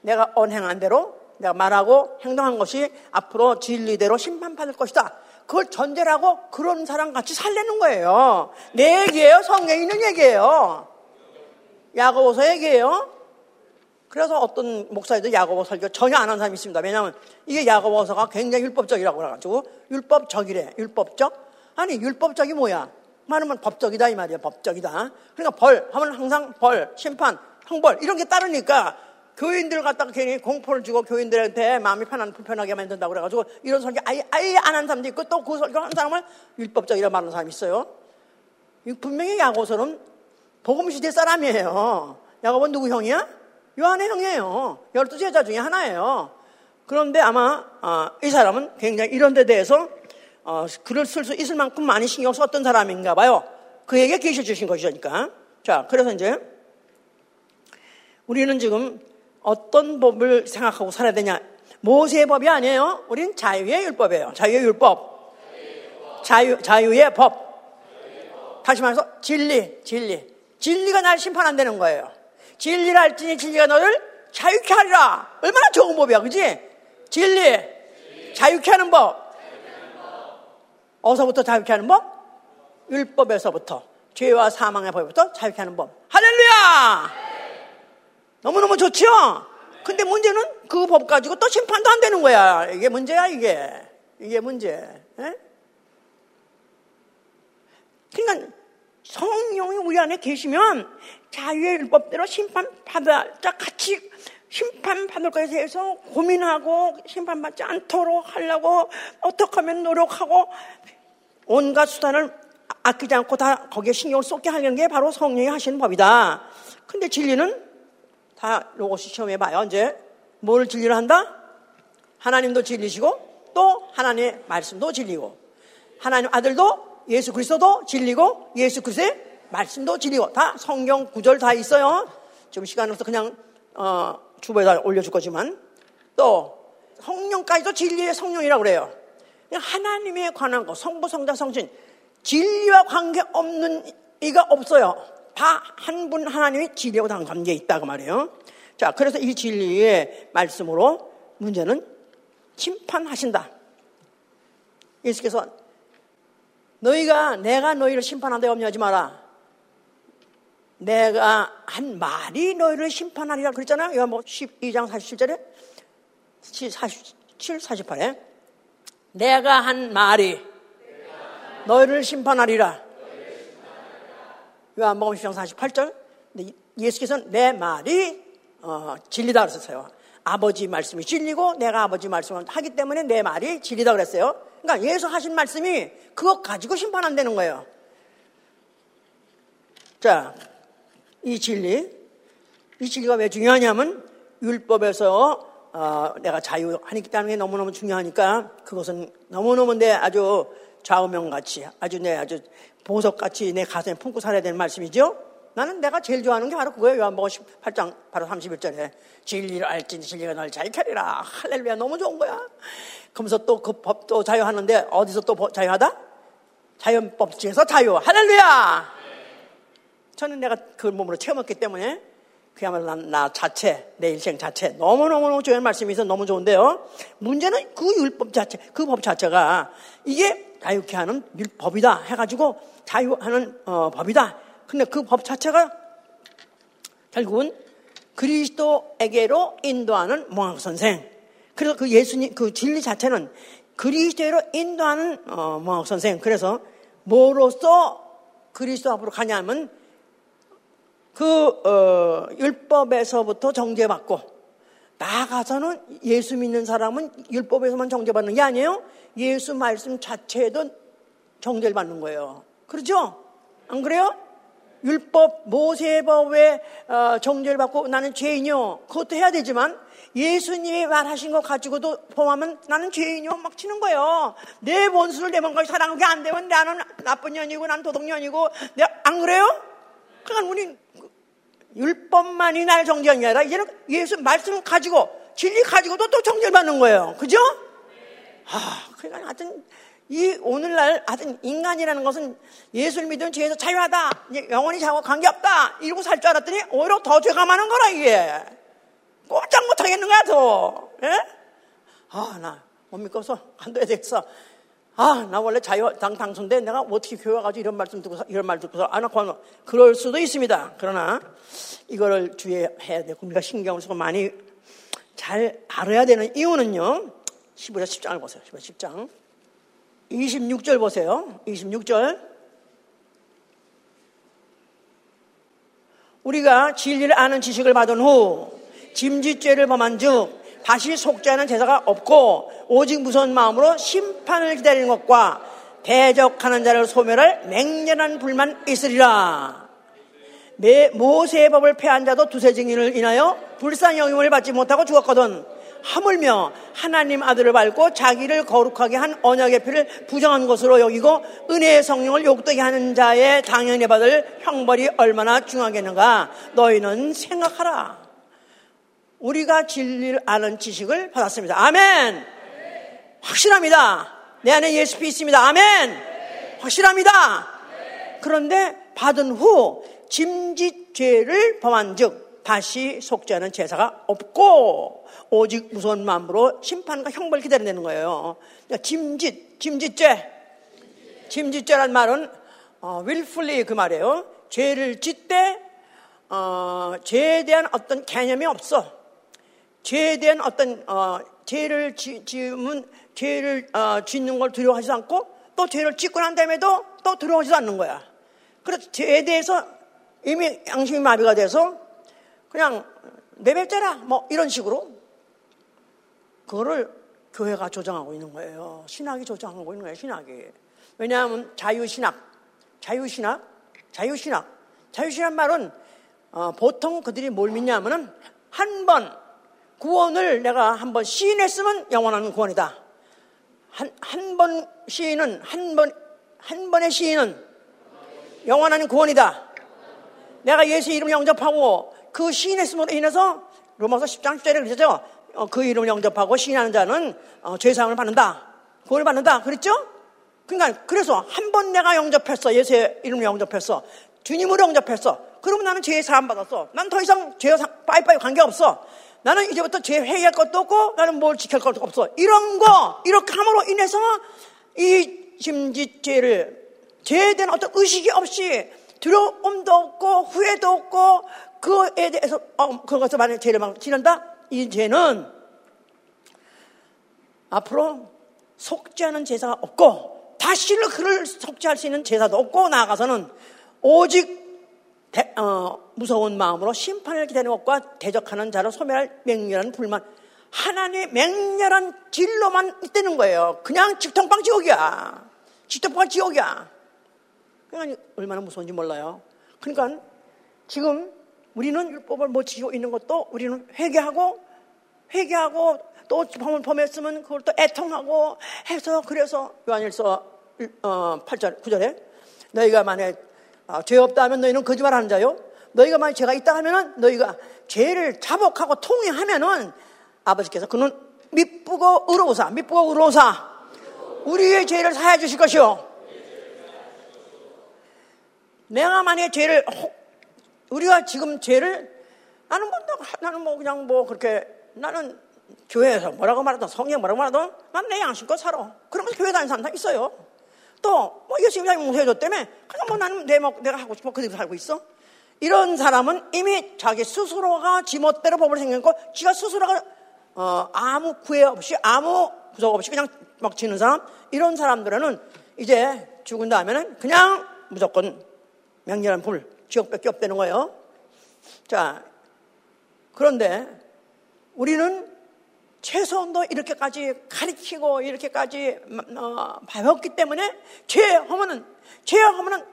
내가 언행한 대로 내가 말하고 행동한 것이 앞으로 진리대로 심판받을 것이다. 그걸 전제로 하고 그런 사람 같이 살려는 거예요. 내 얘기예요. 성경에 있는 얘기예요. 야고보서 얘기예요. 그래서 어떤 목사님도 야고보 설교 전혀 안 한 사람이 있습니다. 왜냐하면 이게 야고보서가 굉장히 율법적이라고 그래가지고 율법적이래. 율법적? 아니 율법적이 뭐야? 말하면 법적이다 이 말이야. 법적이다. 그러니까 벌 하면 항상 벌, 심판, 형벌 이런 게 따르니까 교인들 갖다가 괜히 공포를 주고 교인들한테 마음이 편안, 불편하게 만든다고 그래가지고 이런 설교 아예, 아예 안 한 사람도 있고 또 그 설교 한 사람을 율법적이라 말하는 사람이 있어요. 분명히 야고서는 복음 시대 사람이에요. 야고보는 누구 형이야? 요한의 형이에요. 열두 제자 중에 하나예요. 그런데 아마 어, 이 사람은 굉장히 이런 데 대해서 어, 글을 쓸 수 있을 만큼 많이 신경 썼던 사람인가 봐요. 그에게 계셔 주신 것이니까. 자, 그래서 이제 우리는 지금 어떤 법을 생각하고 살아야 되냐? 모세의 법이 아니에요. 우리는 자유의 율법이에요. 자유의 율법. 자유, 자유의 법. 다시 말해서 진리, 진리. 진리가 날 심판한다는 거예요. 진리를 알지니 진리가 너를 자유케 하리라. 얼마나 좋은 법이야, 그지? 진리, 자유케 하는 법. 어서부터 자유케 하는 법? 율법에서부터. 죄와 사망의 법부터 자유케 하는 법. 할렐루야! 너무너무 좋죠? 근데 문제는 그 법 가지고 또 심판도 안 되는 거야. 이게 문제야, 이게. 이게 문제. 에? 그러니까 성령이 우리 안에 계시면 자유의 율법대로 심판받아, 자, 같이 심판받을 것에 대해서 고민하고 심판받지 않도록 하려고 어떻게 하면 노력하고 온갖 수단을 아끼지 않고 다 거기에 신경을 쏟게 하는 게 바로 성령이 하시는 법이다. 근데 진리는 다 로고스 시험해 봐요. 이제 뭘 진리를 한다? 하나님도 진리시고 또 하나님의 말씀도 진리고 하나님 아들도 예수 그리스도도 진리고 예수 그리스도의 말씀도 진리고 다 성경 구절 다 있어요. 지금 시간 없어 그냥 어, 주보에다 올려줄 거지만 또 성령까지도 진리의 성령이라고 그래요. 하나님에 관한 거 성부 성자 성신 진리와 관계 없는 이가 없어요. 다 한 분 하나님이 진리하고 다 관계에 있다고 말이에요. 자, 그래서 이 진리의 말씀으로 문제는 심판하신다. 예수께서 너희가 내가 너희를 심판한다 염려하지 마라. 내가 한 말이 너희를 심판하리라 그랬잖아요. 이거 뭐 12장 47절에 47, 48에 내가 한 말이 너희를 심판하리라. 요한복음 10장 48절. 예수께서는 내 말이 어, 진리다 그랬어요. 아버지 말씀이 진리고 내가 아버지 말씀을 하기 때문에 내 말이 진리다 그랬어요. 그러니까 예수 하신 말씀이 그거 가지고 심판 안 되는 거예요. 자, 이 진리, 이 진리가 왜 중요하냐면 율법에서 어, 내가 자유하기 때문에 너무너무 중요하니까 그것은 너무너무 내 아주 좌우명같이 아주 내 아주 보석같이 내 가슴에 품고 살아야 되는 말씀이죠. 나는 내가 제일 좋아하는 게 바로 그거예요. 요한복음 18장 바로 31절에 진리를 알지 진리가 널 자유케리라. 할렐루야 너무 좋은 거야. 그러면서 또 그 법도 자유하는데 어디서 또 자유하다? 자연법칙에서 자유. 할렐루야. 저는 내가 그 몸으로 체험했기 때문에 그야말로 난, 나 자체, 내 인생 자체 너무너무 좋은 말씀이 있어 너무 좋은데요. 문제는 그 율법 자체, 그 법 자체가 이게 자유케 하는 법이다 해가지고 자유하는 어, 법이다. 근데 그 법 자체가 결국은 그리스도에게로 인도하는 몽학 선생. 그래서 그 예수님 그 진리 자체는 그리스도로 인도하는 어, 몽학 선생. 그래서 뭐로써 그리스도 앞으로 가냐면 그 어, 율법에서부터 정죄받고 나가서는 예수 믿는 사람은 율법에서만 정죄받는 게 아니에요. 예수 말씀 자체에도 정죄를 받는 거예요. 그렇죠? 안 그래요? 율법, 모세법에 어, 정죄를 받고 나는 죄인이요. 그것도 해야 되지만 예수님이 말하신 거 가지고도 범하면 나는 죄인이요. 막 치는 거예요. 내 원수를 내 몸까지 사랑하게 안 되면 나는 나쁜 년이고 난 도덕년이고 내가 안 그래요? 그러니까 우리 율법만이 날 정죄한 게 아니라 이제는 예수 말씀 가지고 진리 가지고도 또 정죄받는 거예요. 그죠? 아, 그러니까 하여튼 이 오늘날 하여튼 인간이라는 것은 예수를 믿으면 죄에서 자유하다. 영원히 자고 관계없다. 이러고 살 줄 알았더니 오히려 더 죄가 많은 거라 이게. 꼼짝 못 하겠는 거야 더. 예? 아, 나 못 믿고서 간도야 되겠어. 아, 나 원래 자유당 당선돼 내가 어떻게 교회 가지고 이런 말씀 듣고서 이런 말 듣고서 안 하고 그럴 수도 있습니다. 그러나 이거를 주의해야 돼. 우리가 신경을 쓰고 많이 잘 알아야 되는 이유는요. 15절 10장을 보세요. 15절 10장. 26절 보세요. 26절. 우리가 진리를 아는 지식을 받은 후 짐짓죄를 범한 즉 다시 속죄하는 제사가 없고 오직 무서운 마음으로 심판을 기다리는 것과 대적하는 자를 소멸할 맹렬한 불만 있으리라. 모세의 법을 폐한 자도 두세 증인을 인하여 불쌍 영임을 받지 못하고 죽었거든. 하물며 하나님 아들을 밟고 자기를 거룩하게 한 언약의 피를 부정한 것으로 여기고 은혜의 성령을 욕되게 하는 자의 당연히 받을 형벌이 얼마나 중하겠는가 너희는 생각하라. 우리가 진리를 아는 지식을 받았습니다. 아멘. 확실합니다. 내 안에 예수 피 있습니다. 아멘. 확실합니다. 그런데 받은 후 짐짓죄를 범한즉 다시 속죄하는 제사가 없고 오직 무서운 마음으로 심판과 형벌 기다려내는 거예요. 그러니까 짐짓, 짐짓죄. 짐짓죄란 말은 어, willfully 그 말이에요. 죄를 짓되 어, 죄에 대한 어떤 개념이 없어. 죄에 대한 어떤 어, 죄를 지, 지으면 죄를 어, 짓는 걸 두려워하지 않고 또 죄를 짓고 난 다음에도 또 두려워하지 않는 거야. 그래서 죄에 대해서 이미 양심이 마비가 돼서 그냥 내뱉자라 뭐 이런 식으로 그거를 교회가 조정하고 있는 거예요. 신학이 조정하고 있는 거예요. 신학이. 왜냐하면 자유신학, 자유신학, 자유신학, 자유신학 말은 어, 보통 그들이 뭘 믿냐면은 한 번 구원을 내가 한 번 시인했으면 영원한 구원이다. 한, 한 번 시인은, 한 번, 한 번의 시인은 영원한 구원이다. 내가 예수 이름 영접하고 그 시인했음으로 인해서 로마서 10장 10절에 그러죠. 어, 그 이름을 영접하고 시인하는 자는 어, 죄사함을 받는다. 구원을 받는다. 그랬죠? 그러니까 그래서 한 번 내가 영접했어. 예수의 이름을 영접했어. 주님으로 영접했어. 그러면 나는 죄 사함 받았어. 난 더 이상 죄와 빠이빠이 관계없어. 나는 이제부터 죄 회개할 것도 없고 나는 뭘 지킬 것도 없어. 이런 거 이렇게 함으로 인해서 이 심지죄를 죄에 대한 어떤 의식이 없이 두려움도 없고 후회도 없고 그에 대해서 어, 그것을 만약 죄를 막 지른다 이 죄는 앞으로 속죄하는 제사가 없고 다시는 그를 속죄할 수 있는 제사도 없고 나아가서는 오직 대, 어, 무서운 마음으로 심판을 기다리는 것과 대적하는 자로 소멸할 맹렬한 불만 하나님의 맹렬한 진로만 있다는 거예요. 그냥 직통방 지옥이야. 직통방 지옥이야. 그러니까 얼마나 무서운지 몰라요. 그러니까 지금 우리는 율법을 못 지키고 있는 것도 우리는 회개하고 회개하고 또 범했으면 그걸 또 애통하고 해서 그래서 요한일서 8절 어, 9절에 너희가 만약 아, 죄 없다 하면 너희는 거짓말하는 자요. 너희가 만약 죄가 있다 하면은 너희가 죄를 자복하고 통회하면은 아버지께서 그는 미쁘고 의로우사 미쁘고 의로우사 우리의 죄를 사해 주실 것이요. 내가 만약에 죄를 우리가 지금 죄를 나는 뭐 나는 뭐 그냥 뭐 그렇게 나는 교회에서 뭐라고 말하든 성경 뭐라고 말하든 난 내 양심껏 살아. 그러면서 교회 다니는 사람 다 있어요. 또 뭐 예수님이 용서해줬다며 그냥 뭐 나는 내 뭐, 내가 하고 싶어 그대로 살고 있어. 이런 사람은 이미 자기 스스로가 지멋대로 법을 생겼고 지가 스스로가 어, 아무 구애 없이 아무 구속 없이 그냥 막 지는 사람 이런 사람들은 이제 죽은 다음에는 그냥 무조건 명렬한 불 지옥밖에 없다는 거예요. 자, 그런데 우리는 최소한도 이렇게까지 가르치고 이렇게까지 어, 배웠기 때문에 죄 하면은 죄 하면은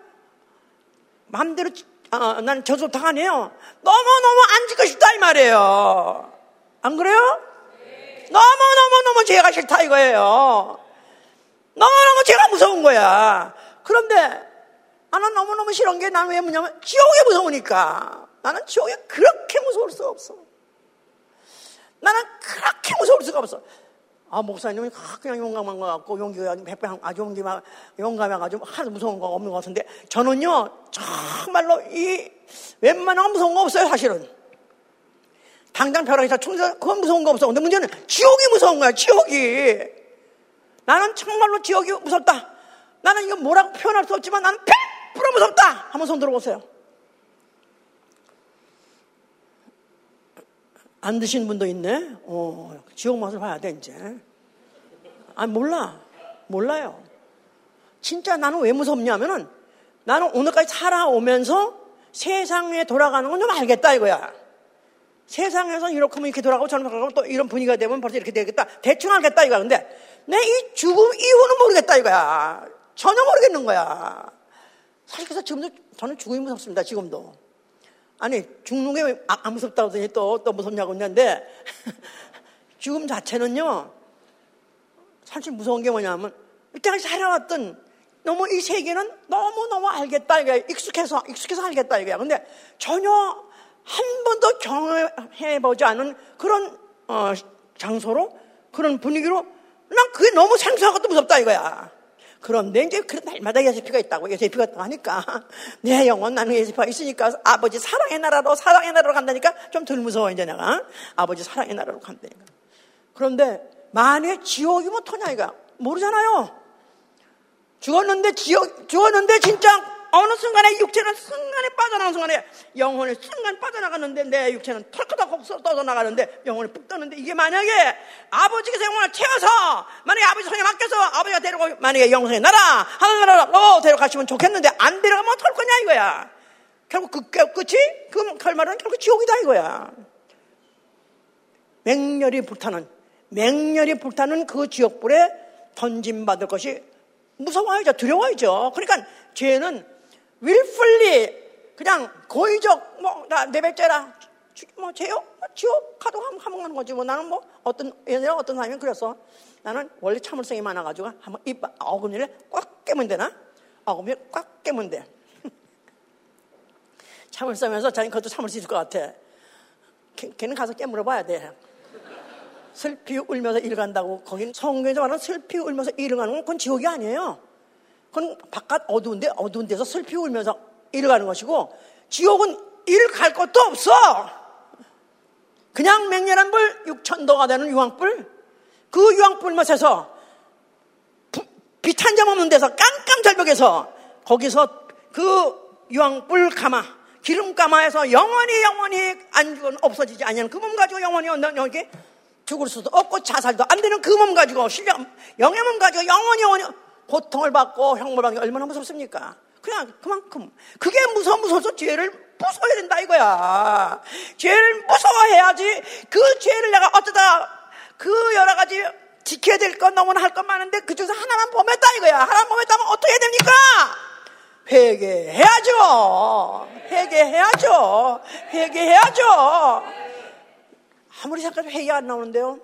마음대로 어, 나는 저도 당하네요. 너무너무 안 짓고 싶다 이 말이에요. 안 그래요? 너무너무너무 죄가 싫다 이거예요. 너무너무 죄가 무서운 거야. 그런데 나는 너무너무 싫은 게 나는 왜 뭐냐면 지옥이 무서우니까. 나는 지옥이 그렇게 무서울 수가 없어. 나는 그렇게 무서울 수가 없어. 아, 목사님은 그냥 용감한 것 같고, 용기가 백배 아주 용기가 용감해가지고 하나도 무서운 거 없는 것 같은데, 저는요, 정말로 이, 웬만한 거 무서운 거 없어요, 사실은. 당장 벼락에서 총사, 그건 무서운 거 없어. 근데 문제는 지옥이 무서운 거야, 지옥이. 나는 정말로 지옥이 무섭다. 나는 이거 뭐라고 표현할 수 없지만 나는 100% 무섭다! 한번 손 들어보세요. 안 드신 분도 있네? 어, 지옥 맛을 봐야 돼, 이제. 아, 몰라. 몰라요. 진짜 나는 왜 무섭냐면은 나는 오늘까지 살아오면서 세상에 돌아가는 건 좀 알겠다 이거야. 세상에서 이렇게 하면 이렇게 돌아가고 저런 돌아가고 또 이런 분위기가 되면 벌써 이렇게 되겠다. 대충 알겠다 이거야. 근데 내 이 죽음 이후는 모르겠다 이거야. 전혀 모르겠는 거야. 사실 그래서 지금도 저는 죽음이 무섭습니다. 지금도. 아니 죽는 게 안 무섭다고 하더니 또, 또 무섭냐고 했는데 죽음 자체는요 사실 무서운 게 뭐냐면 이때까지 살아왔던 너무 이 세계는 너무너무 알겠다 이거야. 익숙해서 익숙해서 알겠다 이거야. 근데 전혀 한 번도 경험해보지 않은 그런 어, 장소로 그런 분위기로 난 그게 너무 생소하고 또 무섭다 이거야 그런데 이제 그 날마다 예수피가 있다고. 예수피가 있다고 하니까 내 영혼 나는 예수피가 있으니까 아버지 사랑의 나라로 사랑의 나라로 간다니까 좀 덜 무서워 이제 내가. 아버지 사랑의 나라로 간다니까. 그런데 만약에 지옥이면 터냐 이가 모르잖아요. 죽었는데 지옥 죽었는데 진짜 어느 순간에 육체는 순간에 빠져나가는 순간에 영혼이 순간 빠져나가는데 내 육체는 털커덕 떠져나가는데 영혼이 푹 떠는데 이게 만약에 아버지께서 영혼을 채워서 만약에 아버지 손에 맡겨서 아버지가 데리고 만약에 영성의 나라 하늘나라로 데려가시면 좋겠는데 안 데려가면 어떡할 거냐 이거야. 결국 그 끝이? 그 결말은 결국 지옥이다 이거야. 맹렬히 불타는 맹렬히 불타는 그 지옥불에 던짐받을 것이 무서워야죠. 두려워야죠. 그러니까 죄는 willfully 그냥 고의적 뭐나 내뱉자라 뭐 죄요? 뭐 지옥 가도 한번 하는 거지. 뭐 나는 뭐 어떤 예전에 어떤 사람이 그랬어 나는 원래 참을성이 많아가지고 한번 입 어금니를 꽉 깨면 되나? 어금니를 꽉 깨면 돼. 참을성에서 자기 그것도 참을 수 있을 것 같아. 걔, 걔는 가서 깨물어 봐야 돼. 슬피 울면서 일간다고. 거긴 성경에서 말하는 슬피 울면서 일어가는 건 그건 지옥이 아니에요 그건 바깥 어두운데 어두운 데서 슬피 울면서 일을 가는 것이고 지옥은 일갈 것도 없어. 그냥 맹렬한 불 6천도가 되는 유황불 그 유황불 맛에서 빛한점 없는 데서 깜깜 절벽에서 거기서 그 유황불 가마 기름 가마에서 영원히 영원히 안 죽은 없어지지 아니하는 그 몸 가지고 영원히 여기 죽을 수도 없고 자살도 안 되는 그 몸 가지고 실력 영의 몸 가지고 영원히 영원히 고통을 받고 형벌받는 게 얼마나 무섭습니까? 그냥 그만큼 그게 무서워 무서워서 죄를 무서워야 된다 이거야. 죄를 무서워해야지 그 죄를 내가 어쩌다 그 여러 가지 지켜야 될건 너무나 할 것 많은데 그 중에서 하나만 범했다 이거야. 하나만 범했다면 어떻게 해야 됩니까? 회개해야죠. 회개해야죠. 회개해야죠. 아무리 생각해도 회개 안 나오는데요.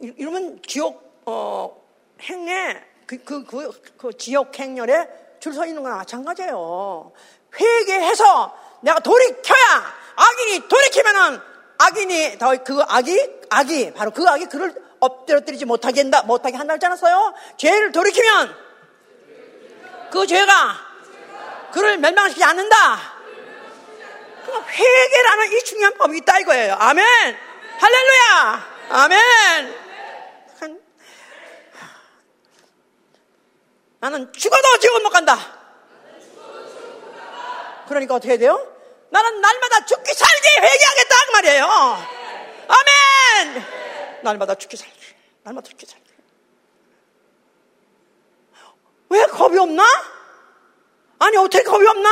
이러면 지옥 어, 행에 그, 그, 그, 그 지역 행렬에 줄 서 있는 거나 마찬가지예요. 회개해서 내가 돌이켜야 악인이 돌이키면은 악인이 그 악이 악이 바로 그 악이 그를 엎드려뜨리지 못하게 한다 못하게 한다 했잖아요. 죄를 돌이키면 그 죄가 그를 멸망시키지 않는다. 회개라는 이 중요한 법이 있다 이거예요. 아멘. 할렐루야. 아멘. 나는 죽어도 지옥은 못 간다. 그러니까 어떻게 돼요? 나는 날마다 죽기 살기 회개하겠다 그 말이에요. 아멘. 날마다 죽기 살기. 날마다 죽기 살기. 왜 겁이 없나? 아니 어떻게 겁이 없나?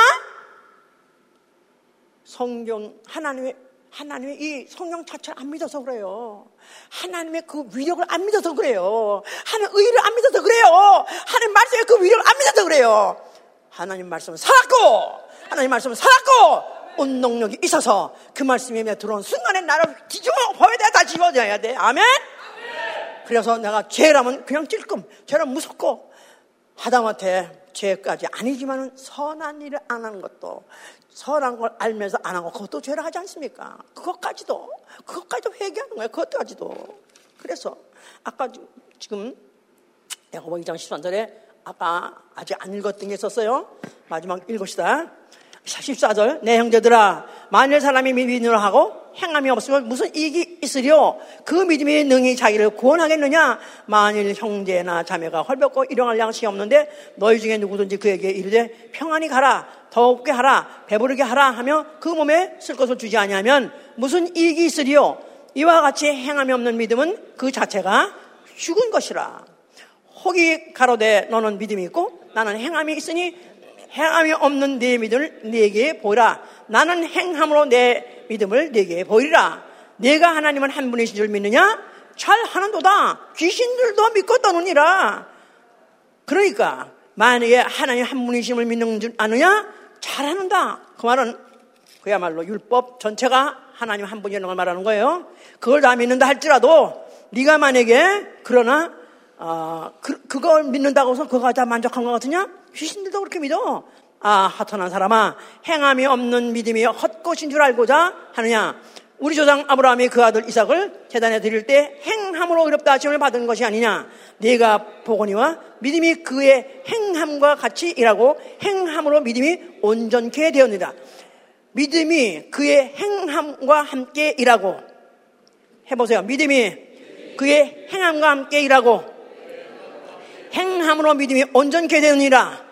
성경 하나님의 하나님의 이 성령 자체를 안 믿어서 그래요. 하나님의 그 위력을 안 믿어서 그래요. 하나님 의를 안 믿어서 그래요. 하나님 말씀의 그 위력을 안 믿어서 그래요. 하나님 말씀은 살았고, 하나님 말씀은 살았고, 운동력이 있어서 그 말씀이 내 들어온 순간에 나를 뒤집어 버려야 돼. 다 집어져야 돼. 아멘? 그래서 내가 죄라면 그냥 찔끔, 죄는 무섭고, 하다못해 죄까지 아니지만은 선한 일을 안 하는 것도 선한 걸 알면서 안 하고 그것도 죄를 하지 않습니까? 그것까지도 그것까지도 회개하는 거예요. 그것까지도. 그래서 아까 지금 야고보 2장 13절에 아까 아직 안 읽었던 게 있었어요. 마지막 읽읍시다. 14절 내 형제들아 만일 사람이 믿음으로 하고 행함이 없으면 무슨 이익이 있으려 그 믿음이 능히 자기를 구원하겠느냐? 만일 형제나 자매가 헐벗고 일용할 양식이 없는데 너희 중에 누구든지 그에게 이르되 평안히 가라 더없게 하라 배부르게 하라 하며 그 몸에 쓸 것을 주지 아니하면 무슨 이익이 있으리요? 이와 같이 행함이 없는 믿음은 그 자체가 죽은 것이라. 혹이 가로되 너는 믿음이 있고 나는 행함이 있으니 행함이 없는 내 믿음을 네게 보이라. 나는 행함으로 내 믿음을 네게 보이라. 내가 하나님은 한 분이신 줄 믿느냐? 잘 하는도다. 귀신들도 믿고 떠느니라. 그러니까 만약에 하나님 한 분이심을 믿는 줄 아느냐? 잘하는다. 그 말은 그야말로 율법 전체가 하나님 한 분이라는 걸 말하는 거예요. 그걸 다 믿는다 할지라도 네가 만약에 그러나 어, 그, 그걸 믿는다고 해서 그거 다 만족한 것 같으냐? 귀신들도 그렇게 믿어. 아, 하천한 사람아, 행함이 없는 믿음이 헛것인 줄 알고자 하느냐? 우리 조상 아브라함이 그 아들 이삭을 재단에 드릴 때 행함으로 어렵다 하심을 받은 것이 아니냐? 네가 보거니와 믿음이 그의 행함과 같이 일하고 행함으로 믿음이 온전케 되었느니라. 믿음이 그의 행함과 함께 일하고 해보세요. 믿음이 그의 행함과 함께 일하고 행함으로 믿음이 온전케 되느니라.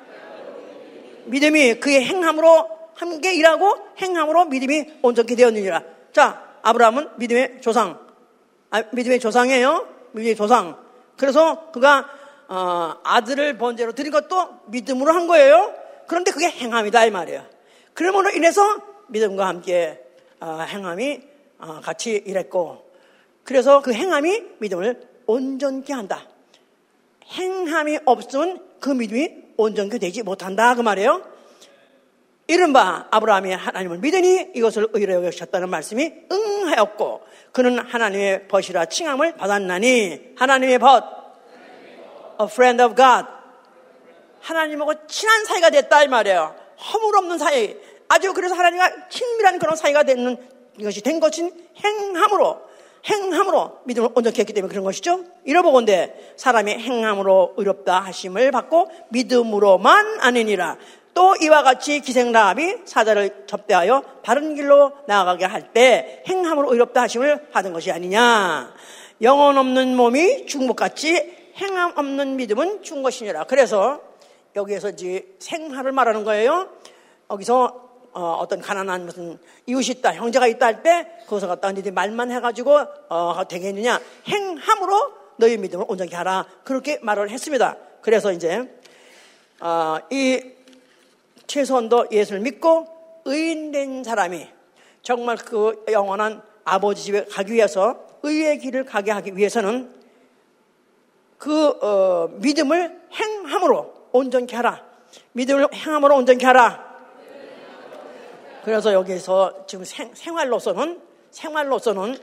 믿음이 그의 행함으로 함께 일하고 행함으로 믿음이 온전케 되었느니라. 자, 아브라함은 믿음의 조상. 아, 믿음의 조상이에요. 믿음의 조상. 그래서 그가 어, 아들을 번제로 드린 것도 믿음으로 한 거예요. 그런데 그게 행함이다 이 말이에요. 그러므로 인해서 믿음과 함께 어, 행함이 어, 같이 일했고 그래서 그 행함이 믿음을 온전케 한다. 행함이 없으면 그 믿음이 온전케 되지 못한다 그 말이에요. 이른바 아브라함이 하나님을 믿으니 이것을 의로 여기셨다는 말씀이 응하였고 그는 하나님의 벗이라 칭함을 받았나니 하나님의 벗 a friend of God 하나님하고 친한 사이가 됐다 이 말이에요. 허물 없는 사이 아주 그래서 하나님과 친밀한 그런 사이가 되는 이것이 된 것인 행함으로 행함으로 믿음을 온전히 했기 때문에 그런 것이죠. 이러보건대 사람이 행함으로 의롭다 하심을 받고 믿음으로만 아니니라. 또 이와 같이 기생라합이 사자를 접대하여 바른 길로 나아가게 할 때 행함으로 의롭다 하심을 받은 것이 아니냐. 영혼 없는 몸이 죽은 것 같이 행함 없는 믿음은 죽은 것이니라. 그래서 여기에서 이제 생활을 말하는 거예요. 여기서 어, 떤 가난한 무슨 이웃이 있다, 형제가 있다 할 때 그것을 갖다가 말만 해가지고 어, 되겠느냐? 행함으로 너희 믿음을 온전히 하라. 그렇게 말을 했습니다. 그래서 이제 어, 이 최소한도 예수를 믿고 의인된 사람이 정말 그 영원한 아버지 집에 가기 위해서 의의 길을 가게 하기 위해서는 그 어, 믿음을 행함으로 온전히 하라. 믿음을 행함으로 온전히 하라. 그래서 여기서 지금 생, 활로서는 생활로서는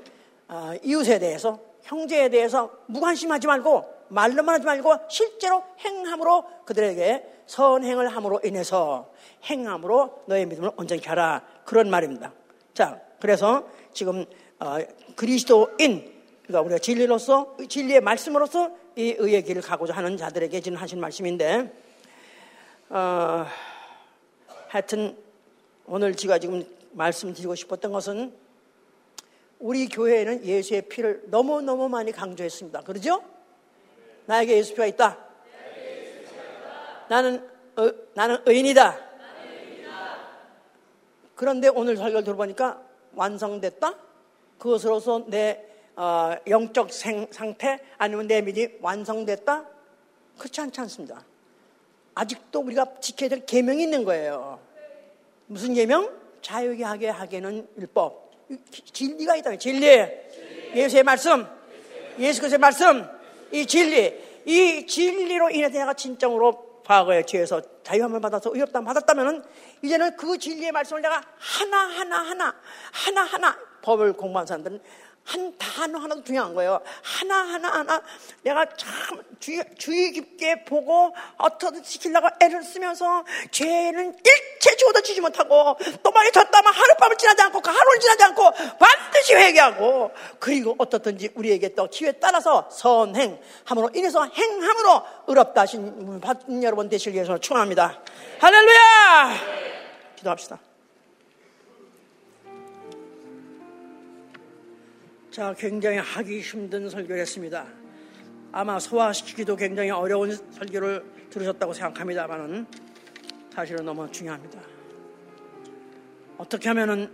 어, 이웃에 대해서 형제에 대해서 무관심하지 말고 말로만 하지 말고 실제로 행함으로 그들에게 선행을 함으로 인해서 행함으로 너의 믿음을 온전히 하라 그런 말입니다. 자, 그래서 지금 어, 그리스도인 그러니까 우리가 진리로서 진리의 말씀으로서 이 의의 길을 가고자 하는 자들에게 지금 하신 말씀인데 어, 하여튼 오늘 제가 지금 말씀드리고 싶었던 것은 우리 교회에는 예수의 피를 너무너무 많이 강조했습니다. 그러죠? 나에게 예수 피가 있다. 나는, 어, 나는 의인이다. 그런데 오늘 설교를 들어보니까 완성됐다? 그것으로서 내 어, 영적 생, 상태 아니면 내 믿음이 완성됐다? 그렇지 않지 않습니다. 아직도 우리가 지켜야 될 계명이 있는 거예요. 무슨 예명? 자유게 하게 하게는 율법. 진리가 있다. 진리. 예수의 말씀. 예수 그리스도의 말씀. 이 진리. 이 진리로 인해서 내가 진정으로 과거의 죄에서 자유함을 받아서 의롭다 받았다면은 이제는 그 진리의 말씀을 내가 하나 하나 하나 하나 하나 법을 공부한 사람들은 한 단어 하나도 중요한 거예요. 하나하나 하나 내가 참 주의, 주의 깊게 보고 어떻게 지키려고 애를 쓰면서 죄는 일체 죽어도 지지 못하고 또 많이 졌다면 하룻밤을 지나지 않고 그 하루를 지나지 않고 반드시 회개하고 그리고 어떻든지 우리에게 또 기회에 따라서 선행함으로 인해서 행함으로 의롭다 하신 여러분 되실 위해서 축원합니다. 할렐루야! 기도합시다. 자, 굉장히 하기 힘든 설교를 했습니다. 아마 소화시키기도 굉장히 어려운 설교를 들으셨다고 생각합니다만은 사실은 너무 중요합니다. 어떻게 하면은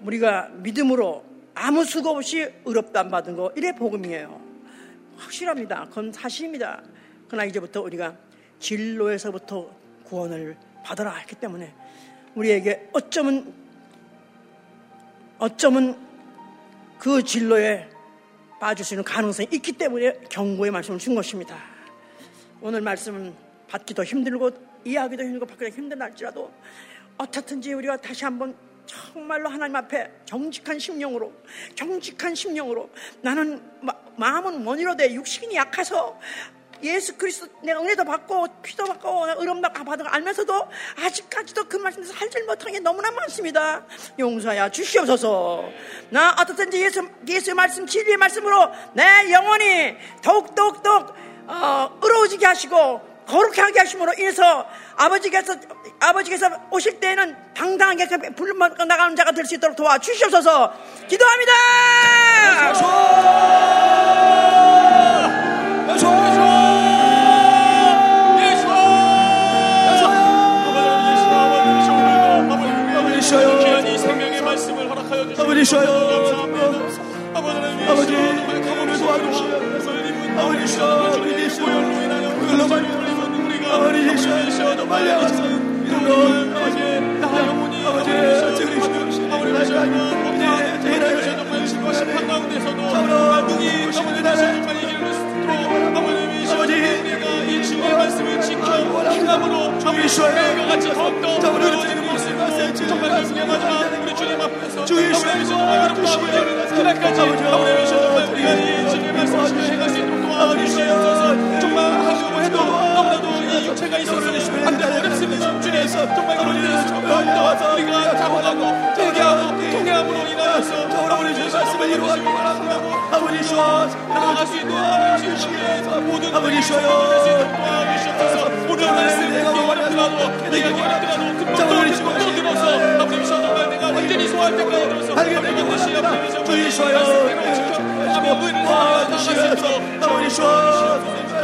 우리가 믿음으로 아무 수고 없이 의롭다 받은 거 이래 복음이에요. 확실합니다. 그건 사실입니다. 그러나 이제부터 우리가 진로에서부터 구원을 받으라 했기 때문에 우리에게 어쩌면 어쩌면 그 진로에 빠질 수 있는 가능성이 있기 때문에 경고의 말씀을 준 것입니다. 오늘 말씀은 받기도 힘들고 이해하기도 힘들고 받기도 힘든 날지라도 어떻든지 우리가 다시 한번 정말로 하나님 앞에 정직한 심령으로 정직한 심령으로 나는 마 음은 원이로 돼 육신이 약해서 예수 그리스도 내가 은혜도 받고 피도 받고 의롭다 받은 거 알면서도 아직까지도 그 말씀에서 살지 못한 게 너무나 많습니다. 용서야 주시옵소서. 나 어떻든지 예수 예수의 말씀 진리의 말씀으로 내 영혼이 더욱 더욱 더욱 어, 의로워지게 하시고 거룩하게 하게 하심으로 인해서 아버지께서 아버지께서 오실 때에는 당당하게 불러 나가는 자가 될 수 있도록 도와 주시옵소서. 기도합니다. 쉬어요 아버지 가문을 도와주시옵소서 아버지 쉬어 우리 예수 글로벌 아버지 예수 너 빨리 와서 이름으로 아버지 영혼이 아버지 주시옵소서 아버지 아버지 제일 정말 심한 가운데서도 눈이 가문을 다시 정말 이기는 스스로 아버님이 아버지 이 주의 말씀을 지켜 행함으로 정말 매일과 같이 더욱더 어려워지는 모습으로 정말 경계하지만 우리 주님 앞에서 주의 정말 주시옵소서 그날까지 아버지 우리가 이 주의 말씀을 행할 수 있도록 도와주시옵소서. 정말 하려고 해도 육체가 있어서 안 되고 어렵습니다 주님 정말 그런 정말 우리가 자고하고 회개하고 통회함으로 인하여서 아버지 주의 말씀을 이루어지고 아버지 주여 나아갈 수 있는 아버지 주의 모든 아버지 주여 도와주시옵소서 오늘 말씀 내가 어렵더라도 내가 어렵더라도 금방 또 들어서 아버지 주여 정말 내가 완전히 소화할 때까지 들어서 아버지 다시 아버지 주의 주여 아버지 도와주시옵소서 아버지 주여